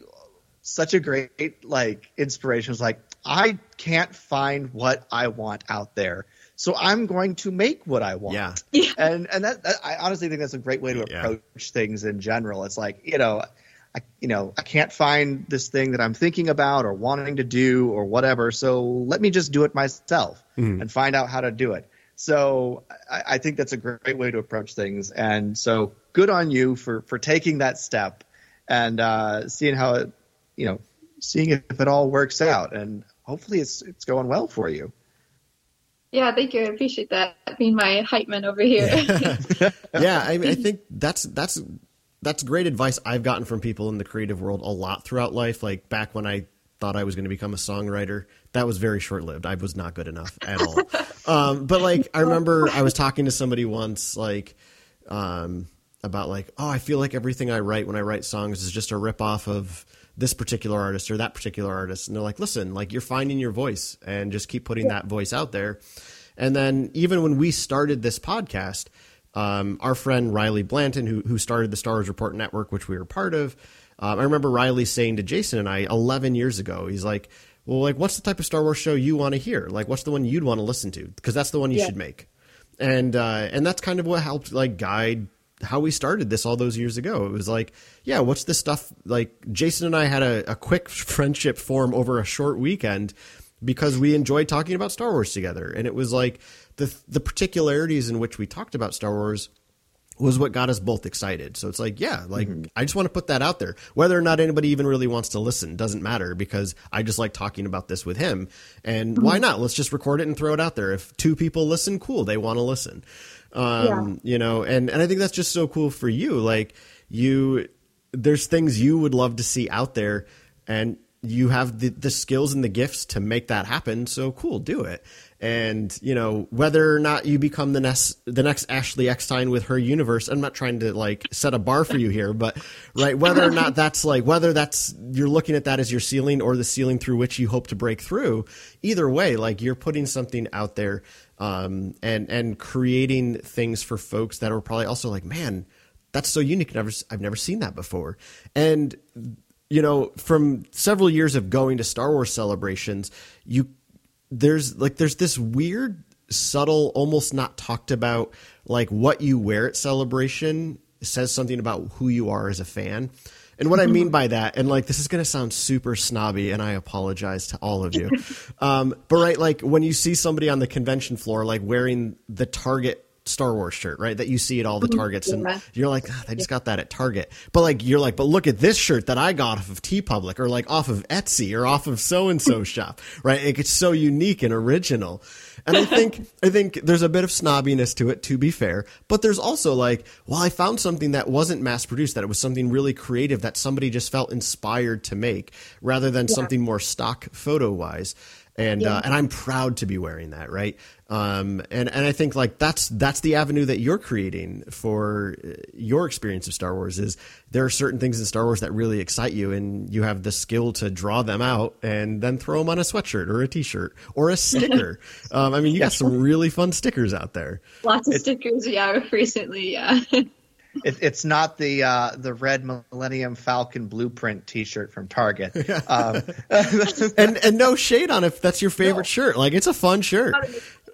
such a great like inspiration. It's like I can't find what I want out there, so I'm going to make what I want.
Yeah,
yeah.
and and that, that I honestly think that's a great way to approach yeah. things in general. It's like you know. I, you know, I can't find this thing that I'm thinking about or wanting to do or whatever. So let me just do it myself mm. and find out how to do it. So I, I, think that's a great way to approach things. And so good on you for, for taking that step and uh, seeing how it, you know, seeing if it all works out. And hopefully it's, it's going well for you.
Yeah, thank you. I appreciate that. Being my hype man over here.
yeah, I, I think that's that's that's great advice I've gotten from people in the creative world a lot throughout life. Like back when I thought I was going to become a songwriter. That was very short lived. I was not good enough at all. um, but like, I remember I was talking to somebody once, like, um, about like, oh, I feel like everything I write when I write songs is just a rip off of this particular artist or that particular artist. And they're like, listen, like you're finding your voice and just keep putting that voice out there. And then even when we started this podcast, um, our friend Riley Blanton, who who started the Star Wars Report Network, which we were part of, um, I remember Riley saying to Jason and I 11 years ago, he's like, well, like, what's the type of Star Wars show you want to hear? Like, what's the one you'd want to listen to? Because that's the one you yeah. should make. And uh, and that's kind of what helped like guide how we started this all those years ago. It was like, yeah, what's this stuff? Like Jason and I had a, a quick friendship form over a short weekend because we enjoyed talking about Star Wars together, and it was like the the particularities in which we talked about Star Wars was what got us both excited. So it's like, yeah, like mm-hmm. I just want to put that out there. Whether or not anybody even really wants to listen doesn't matter because I just like talking about this with him. And mm-hmm. why not? Let's just record it and throw it out there. If two people listen, cool, they want to listen. Um, yeah. you know, and and I think that's just so cool for you. Like you there's things you would love to see out there and you have the, the skills and the gifts to make that happen. So cool, do it and you know whether or not you become the next the next Ashley Eckstein with her universe. I'm not trying to like set a bar for you here, but right whether or not that's like whether that's you're looking at that as your ceiling or the ceiling through which you hope to break through. Either way, like you're putting something out there um, and and creating things for folks that are probably also like, man, that's so unique. Never I've never seen that before, and you know, from several years of going to Star Wars celebrations, you there's like there's this weird subtle almost not talked about like what you wear at celebration says something about who you are as a fan and what I mean by that, and like this is going to sound super snobby, and I apologize to all of you. um, but right, like when you see somebody on the convention floor, like wearing the Target Star Wars shirt, right? That you see at all the mm-hmm. Targets, yeah. and you're like, oh, I just got that at Target. But like, you're like, but look at this shirt that I got off of TeePublic, or like off of Etsy, or off of so and so shop, right? Like, it's so unique and original. And I think I think there's a bit of snobbiness to it, to be fair. But there's also like, well, I found something that wasn't mass produced, that it was something really creative that somebody just felt inspired to make, rather than yeah. something more stock photo wise and yeah. uh, and I'm proud to be wearing that, right? Um, and and I think like that's that's the avenue that you're creating for uh, your experience of Star Wars. Is there are certain things in Star Wars that really excite you, and you have the skill to draw them out and then throw them on a sweatshirt or a T-shirt or a sticker. um, I mean, you got some really fun stickers out there.
Lots of stickers, yeah. Recently, yeah.
it, it's not the uh, the red Millennium Falcon blueprint T-shirt from Target. Um,
and and no shade on if that's your favorite no. shirt. Like it's a fun shirt.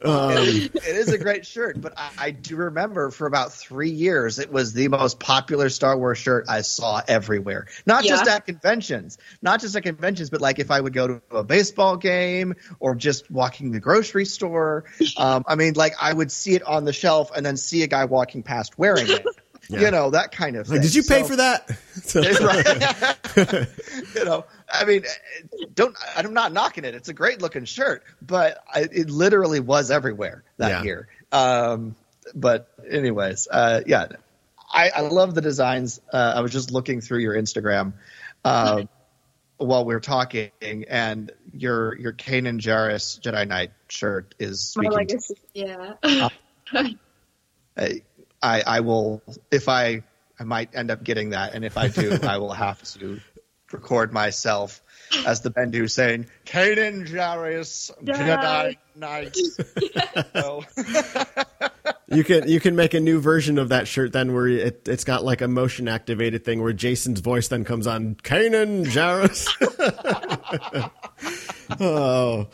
Um, it is a great shirt, but I, I, do remember for about three years it was the most popular Star Wars shirt I saw everywhere. Not yeah. just at conventions, not just at conventions, but like if I would go to a baseball game or just walking the grocery store. Um, I mean, like I would see it on the shelf and then see a guy walking past wearing it. You know that kind of thing.
Like, did you pay
So-
for that?
Right. you know, I mean, don't. I'm not knocking it. It's a great looking shirt, but I, it literally was everywhere that
Yeah.
year. Um, but anyways, uh, yeah, I, I love the designs. Uh, I was just looking through your Instagram uh, while we were talking, and your your Kanan Jarrus Jedi Knight shirt is
My
speaking. to
legacy, yeah.
I, I I will if I I might end up getting that, and if I do, I will have to record myself as the Bendu saying Kanan Jarrus Jedi Knight. So,
You can you can make a new version of that shirt then where it, it's got like a motion activated thing where Jason's voice then comes on Kanan Jarrus. oh,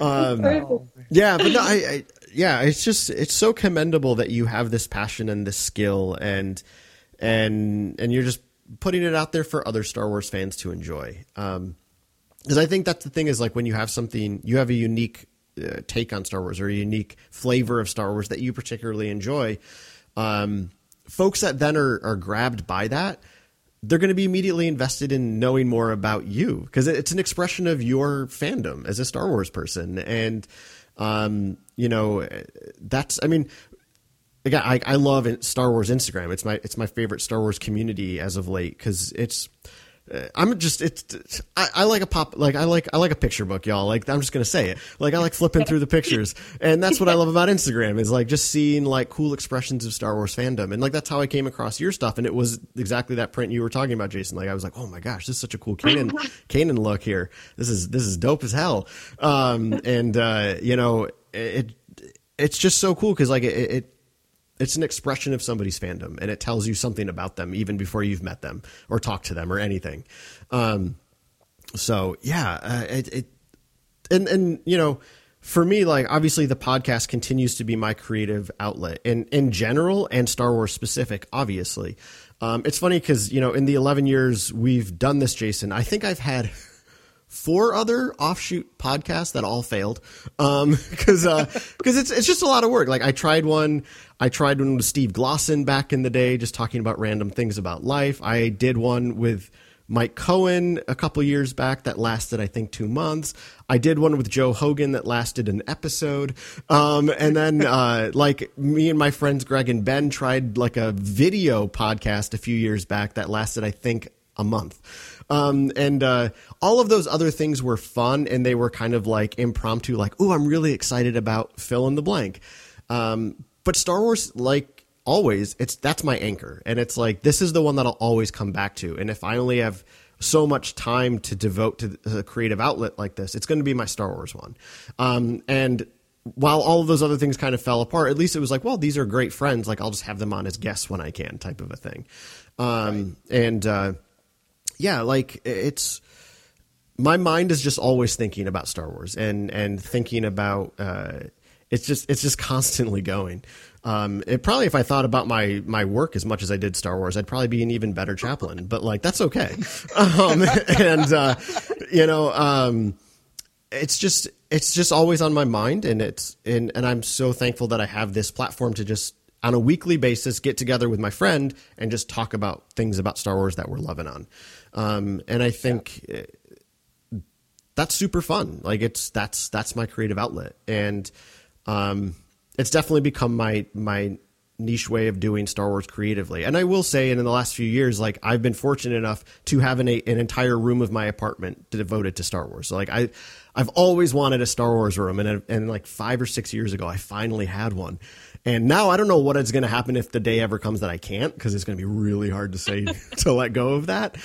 um, yeah, but no, I, I yeah, it's just it's so commendable that you have this passion and this skill and and and you're just putting it out there for other Star Wars fans to enjoy. Um, because I think that's the thing is like when you have something, you have a unique uh, take on Star Wars or a unique flavor of Star Wars that you particularly enjoy. Um, folks that then are, are grabbed by that, they're going to be immediately invested in knowing more about you because it's an expression of your fandom as a Star Wars person. And, um, you know, that's, I mean, again, I, I love Star Wars Instagram. It's my it's my favorite Star Wars community as of late because it's. Uh, I'm just it's I, I like a pop like I like I like a picture book y'all. Like I'm just gonna say it. Like I like flipping through the pictures. And that's what I love about Instagram is like just seeing like cool expressions of Star Wars fandom. And like that's how I came across your stuff. And it was exactly that print you were talking about Jason. Like I was like oh my gosh this is such a cool Kanan Kanan look here. This is this is dope as hell. Um and uh you know it it's just so cool because like it, it it's an expression of somebody's fandom and it tells you something about them even before you've met them or talked to them or anything. Um, so yeah uh, it, it and and you know for me like obviously the podcast continues to be my creative outlet in in general and star wars specific obviously. Um, it's funny because you know in the 11 years we've done this jason i think i've had four other offshoot podcasts that all failed um because because it's it's just a lot of work. Like i tried one i tried one with steve glosson back in the day just talking about random things about life. I did one with mike cohen a couple years back that lasted i think two months. I did one with joe hogan that lasted an episode. Um and then uh like me and my friends greg and ben tried like a video podcast a few years back that lasted i think a month um, and uh, all of those other things were fun and they were kind of like impromptu, like, oh, I'm really excited about fill in the blank. Um, but Star Wars, like always, it's that's my anchor. And it's like, this is the one that I'll always come back to. And if I only have so much time to devote to a creative outlet like this, it's going to be my Star Wars one. Um, and while all of those other things kind of fell apart, at least it was like, well, these are great friends. Like, I'll just have them on as guests when I can, type of a thing. Um, And, uh, yeah, like it's my mind is just always thinking about Star Wars and and thinking about uh, it's just it's just constantly going. Um, it probably if I thought about my my work as much as I did Star Wars, I'd probably be an even better chaplain. But like that's okay. Um, and uh, you know, um, it's just it's just always on my mind, and it's and and I'm so thankful that I have this platform to just on a weekly basis get together with my friend and just talk about things about Star Wars that we're loving on. Um, and I think uh, that's super fun. Like it's that's that's my creative outlet, and um, it's definitely become my my niche way of doing Star Wars creatively. And I will say, and in the last few years, like I've been fortunate enough to have an, an entire room of my apartment devoted to Star Wars. So like I, I've always wanted a Star Wars room, and and like five or six years ago, I finally had one. And now I don't know what is going to happen if the day ever comes that I can't, because it's going to be really hard to say to let go of that.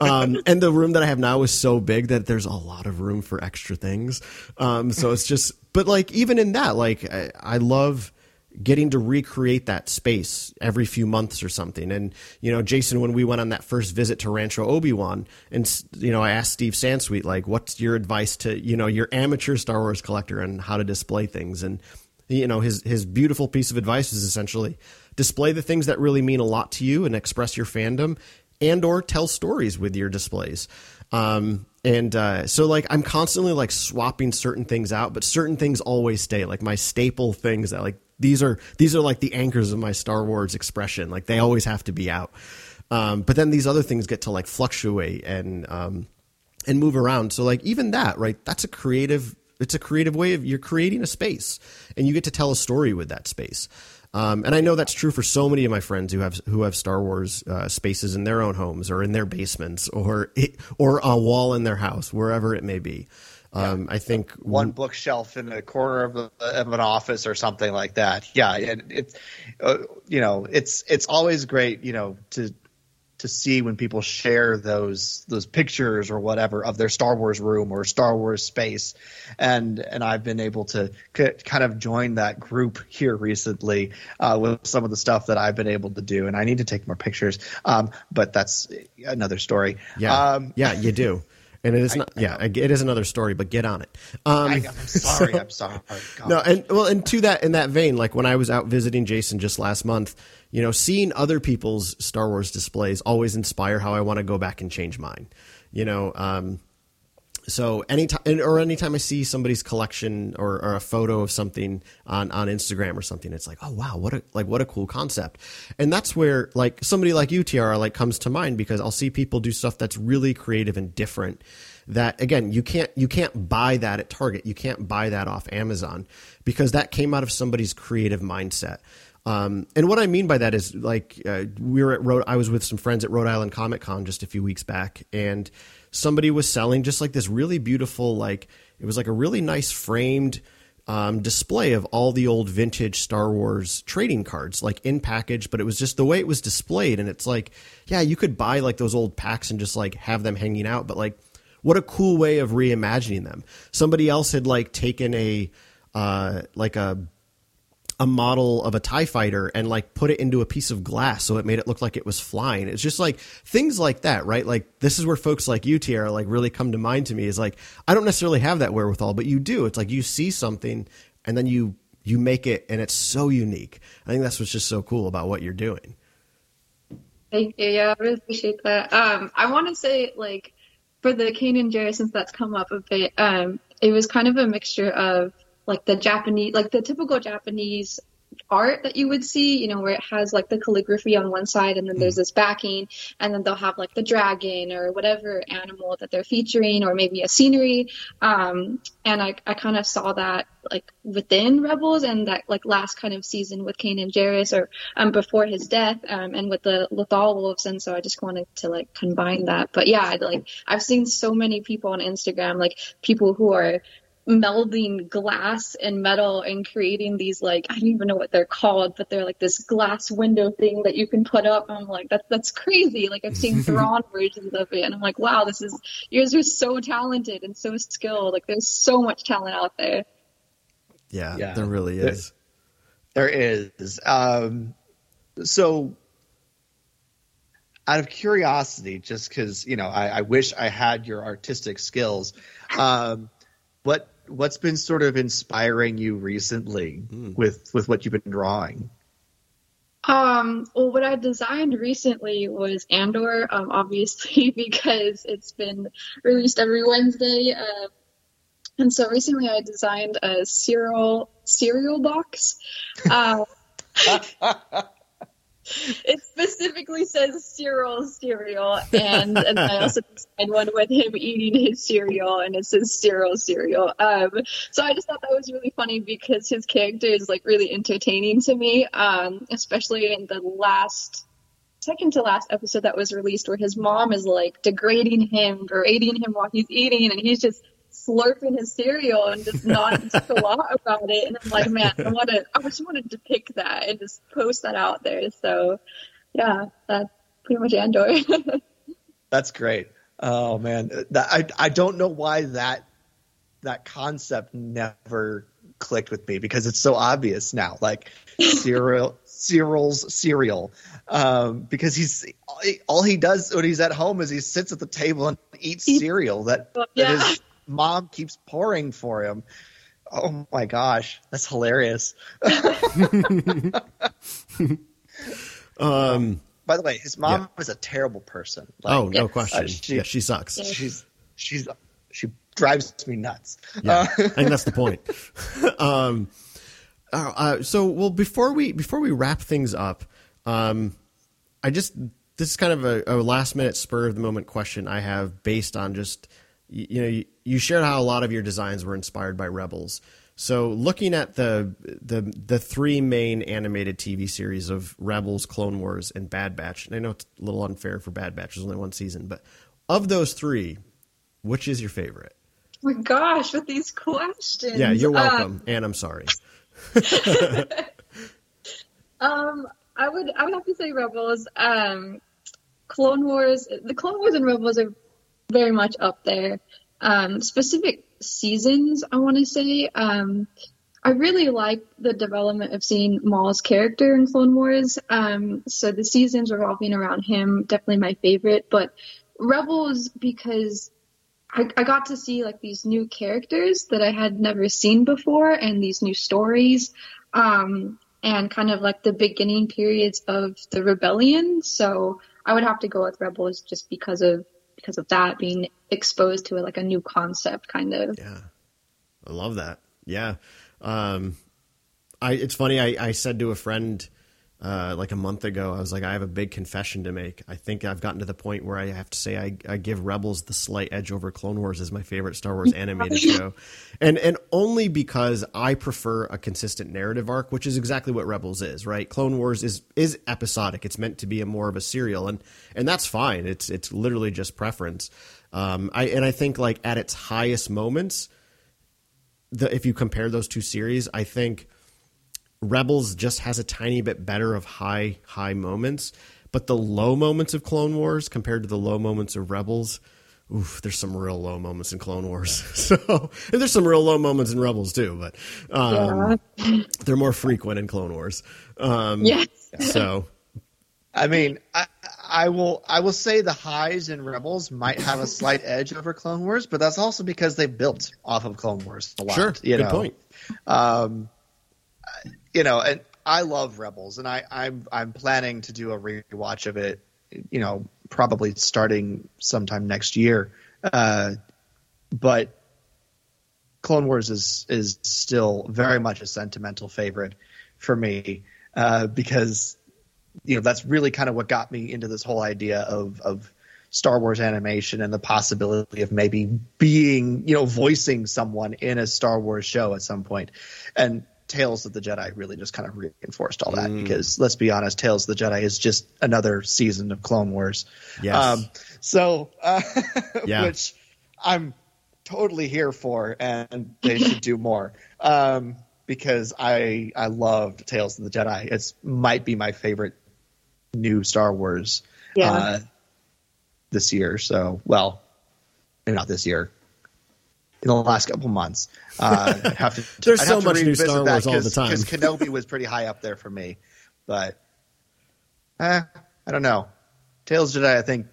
Um, and the room that I have now is so big that there's a lot of room for extra things. Um, so it's just, but like even in that, like I, I love getting to recreate that space every few months or something. And, you know, Jason, when we went on that first visit to Rancho Obi-Wan and, you know, I asked Steve Sansweet, like, what's your advice to, you know, your amateur Star Wars collector and how to display things? And, you know, his, his beautiful piece of advice is essentially display the things that really mean a lot to you and express your fandom and or tell stories with your displays. Um, and uh, so like I'm constantly like swapping certain things out, but certain things always stay. Like my staple things that like these are these are like the anchors of my Star Wars expression. Like they always have to be out. Um, but then these other things get to like fluctuate and um, and move around. So like even that, right? That's a creative. It's a creative way of you're creating a space, and you get to tell a story with that space. Um, and I know that's true for so many of my friends who have who have Star Wars uh, spaces in their own homes or in their basements or or a wall in their house, wherever it may be. Um, I think
one bookshelf in a corner of, a, of, an office or something like that. Yeah, it, it's uh, you know it's it's always great you know to to see when people share those those pictures or whatever of their Star Wars room or Star Wars space, and and I've been able to c- kind of join that group here recently uh, with some of the stuff that I've been able to do, and I need to take more pictures, um, but that's another story.
Yeah,
um,
yeah, you do. And it is not, I, yeah, I, it is another story, but get on it.
Um, I, am sorry, so, I'm sorry.
God. No, and well, and to that, in that vein, like when I was out visiting Jason just last month, you know, seeing other people's Star Wars displays always inspire how I want to go back and change mine. You know, um, so anytime or anytime I see somebody's collection or, or, a photo of something on, on Instagram or something, it's like, oh wow, what a like what a cool concept. And that's where like somebody like you, like comes to mind because I'll see people do stuff that's really creative and different. That again, you can't you can't buy that at Target. You can't buy that off Amazon because that came out of somebody's creative mindset. Um, and what I mean by that is like uh, we were at Rhode. I was with some friends at Rhode Island Comic Con just a few weeks back, and somebody was selling just like this really beautiful, like it was like a really nice framed um, display of all the old vintage Star Wars trading cards, like in package. But it was just the way it was displayed, and it's like, yeah, you could buy like those old packs and just like have them hanging out, but like, what a cool way of reimagining them. Somebody else had like taken a uh, like a a model of a TIE fighter and like put it into a piece of glass so it made it look like it was flying. It's just like things like that, right? Like this is where folks like you, Tiara, like really come to mind to me is like, I don't necessarily have that wherewithal, but you do. It's like you see something and then you, you make it and it's so unique. I think that's what's just so cool about what you're doing.
Thank you. Yeah, I really appreciate that. Um, I want to say like for the Kanan Jarrus, since that's come up a bit, um, it was kind of a mixture of like the Japanese, like the typical Japanese art that you would see, you know, where it has like the calligraphy on one side and then there's mm. this backing and then they'll have like the dragon or whatever animal that they're featuring or maybe a scenery. Um, and I, I kind of saw that like within Rebels and that like last kind of season with Kanan Jarrus or um, before his death um, and with the Loth-wolves. And so I just wanted to like combine that. But yeah, like I've seen so many people on Instagram, like people who are melding glass and metal and creating these like I don't even know what they're called, but they're like this glass window thing that you can put up. I'm like, that's that's crazy. Like I've seen Thrawn versions of it, and I'm like, wow, this is you guys are so talented and so skilled. Like there's so much talent out there.
Yeah, yeah there really is.
There, there is. Um, so out of curiosity, just because you know, I, I, wish I had your artistic skills. Um, what what's been sort of inspiring you recently mm. with with what you've been drawing?
Um, well, what I designed recently was Andor, um, obviously because it's been released every Wednesday. Uh, and so recently I designed a cereal cereal box. Uh, it specifically says cereal cereal and, and I also designed one with him eating his cereal and it says cereal cereal. Um, so I just thought that was really funny because his character is like really entertaining to me, um, especially in the last second to last episode that was released where his mom is like degrading him, berating him while he's eating and he's just slurping his cereal and just nodding a lot about it. And I'm like, man, I want to, I just want to depict that and just post that out there. So, yeah, that's pretty much Andor.
that's great. Oh man, that, I I don't know why that that concept never clicked with me because it's so obvious now. Like cereal, Syril's cereal, um, because he's all he does when he's at home is he sits at the table and eats cereal that, yeah. that his mom keeps pouring for him. Oh my gosh, that's hilarious.
um,
By the way, his mom yeah. is a terrible person.
Like, oh, no question. Uh, she, yeah, she sucks.
She's she's she drives me nuts.
Yeah,
Uh,
I think that's the point. um, uh, uh, so, well, before we before we wrap things up, um, I just this is kind of a, a last minute spur of the moment question I have based on just you, you know you, you shared how a lot of your designs were inspired by Rebels. So, looking at the the the three main animated TV series of Rebels, Clone Wars, and Bad Batch, and I know it's a little unfair for Bad Batch; there's only one season, but of those three, which is your favorite?
Oh my gosh, with these questions.
Yeah, you're
Um,
welcome, and I'm sorry.
Um, I would I would have to say Rebels. Um, Clone Wars. The Clone Wars and Rebels are very much up there. Um, specific seasons, I want to say. Um, I really like the development of seeing Maul's character in Clone Wars. Um, so the seasons revolving around him, definitely my favorite. But Rebels because I, I got to see like these new characters that I had never seen before and these new stories. Um, and kind of like the beginning periods of the rebellion. So I would have to go with Rebels just because of because of that being exposed to like a new concept, kind of.
Yeah, I love that. Yeah, um, I. It's funny. I, I said to a friend uh, like a month ago, I was like, I have a big confession to make. I think I've gotten to the point where I have to say I, I give Rebels the slight edge over Clone Wars as my favorite Star Wars animated show, and and only because I prefer a consistent narrative arc, which is exactly what Rebels is. Right? Clone Wars is is episodic. It's meant to be a more of a serial, and and that's fine. It's it's literally just preference. Um, I and I think like at its highest moments, the if you compare those two series, I think Rebels just has a tiny bit better of high high moments, but the low moments of Clone Wars compared to the low moments of Rebels, oof, there's some real low moments in Clone Wars. So and there's some real low moments in Rebels too, but um, they're more frequent in Clone Wars. Um,
Yes.
So
I mean, I, I will I will say the highs in Rebels might have a slight edge over Clone Wars, but that's also because they built off of Clone Wars a lot.
sure,
you
good
know?
point.
Um, you know, and I love Rebels, and I, I'm I'm planning to do a rewatch of it. You know, probably starting sometime next year. Uh, but Clone Wars is is still very much a sentimental favorite for me uh, because you know that's really kind of what got me into this whole idea of of Star Wars animation and the possibility of maybe being you know voicing someone in a Star Wars show at some point and Tales of the Jedi really just kind of reinforced all that because let's be honest Tales of the Jedi is just another season of Clone Wars
Yes.
so uh,
Yeah.
which I'm totally here for and they should do more um, because I I loved Tales of the Jedi it's might be my favorite new Star Wars
Yeah.
uh, this year. So, well, maybe not this year. In the last couple months, uh, I'd have to.
There's
I'd
so much new Star Wars all the time.
because Kenobi was pretty high up there for me, but eh, I don't know. Tales of Jedi, I think,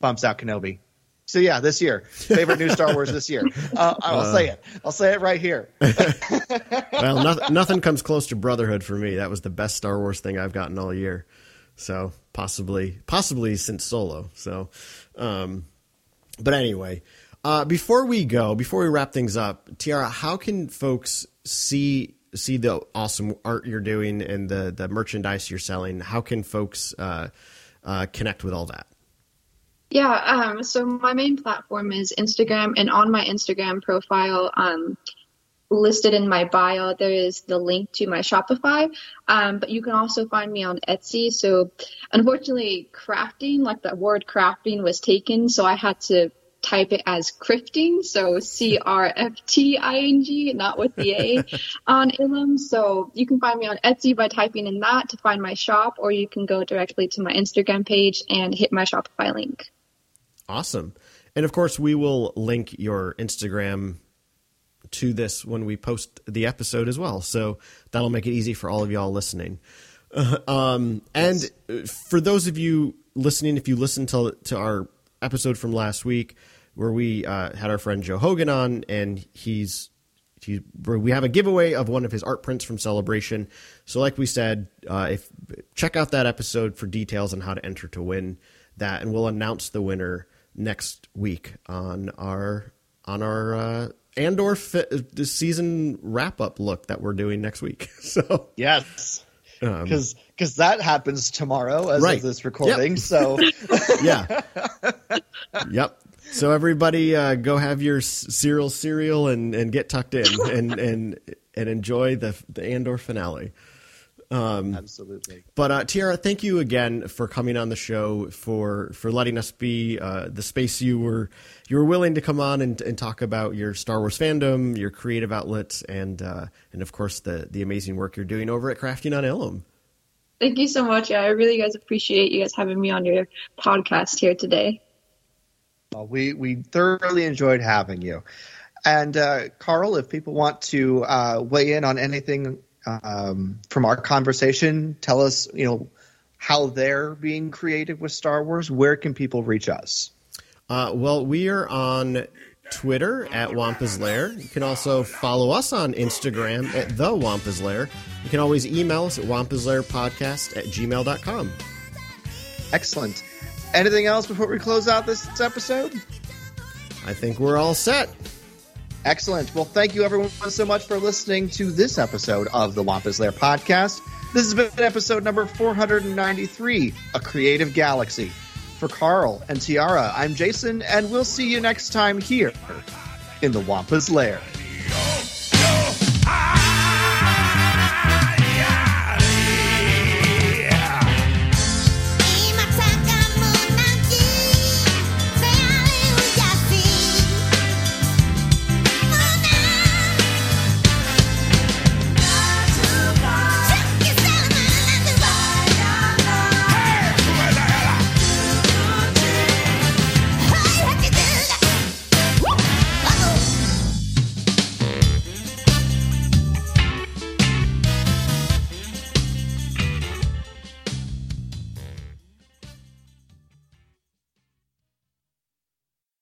bumps out Kenobi. So yeah, this year, favorite new Star Wars this year. Uh, I'll say it. I'll say it right here.
well, nothing, nothing comes close to Brotherhood for me. That was the best Star Wars thing I've gotten all year. So possibly, possibly since Solo. So, um, but anyway, uh, before we go, before we wrap things up, Tiara, how can folks see see the awesome art you're doing and the the merchandise you're selling? How can folks uh, uh, connect with all that?
Yeah, um, so my main platform is Instagram, and on my Instagram profile, um, listed in my bio, there is the link to my Shopify. Um, but you can also find me on Etsy. So, unfortunately, crafting, like the word crafting, was taken, so I had to type it as crifting, so C R F T I N G, not with the A on Ilum. So you can find me on Etsy by typing in that to find my shop, or you can go directly to my Instagram page and hit my Shopify link.
Awesome. And of course, we will link your Instagram to this when we post the episode as well. So that'll make it easy for all of y'all listening. Uh, um, and for those of you listening, if you listen to, to our episode from last week where we uh, had our friend Joe Hogan on, and he's he, we have a giveaway of one of his art prints from Celebration. So, like we said, uh, if check out that episode for details on how to enter to win that, and we'll announce the winner next week on our on our uh, Andor fi- the season wrap up look that we're doing next week. So
Yes.
Um,
Because because that happens tomorrow as
Right.
of this recording.
Yep.
So
yeah, yep. So everybody, uh, go have your cereal cereal and, and get tucked in and and and enjoy the the Andor finale.
Absolutely.
But uh, Tiara, thank you again for coming on the show for for letting us be uh, the space you were you were willing to come on and, and talk about your Star Wars fandom, your creative outlets, and uh, and of course the the amazing work you're doing over at Crafting on Ilum.
Thank you so much. Yeah, I really guys appreciate you guys having me on your podcast here today.
Well, we we thoroughly enjoyed having you. And uh, Carl, if people want to uh, weigh in on anything um, from our conversation, tell us, you know, how they're being creative with Star Wars. Where can people reach us?
Uh, well, we are on Twitter at Wampa's Lair. You can also follow us on Instagram at The Wampa's Lair. You can always email us at wampaslairpodcast at gmail.com.
Excellent. Anything else before we close out this episode?
I think we're all set.
Excellent. Well, thank you everyone so much for listening to this episode of the Wampa's Lair podcast. This has been episode number 493, A Creative Galaxy. For Carl and Tiara, I'm Jason, and we'll see you next time here in the Wampa's Lair.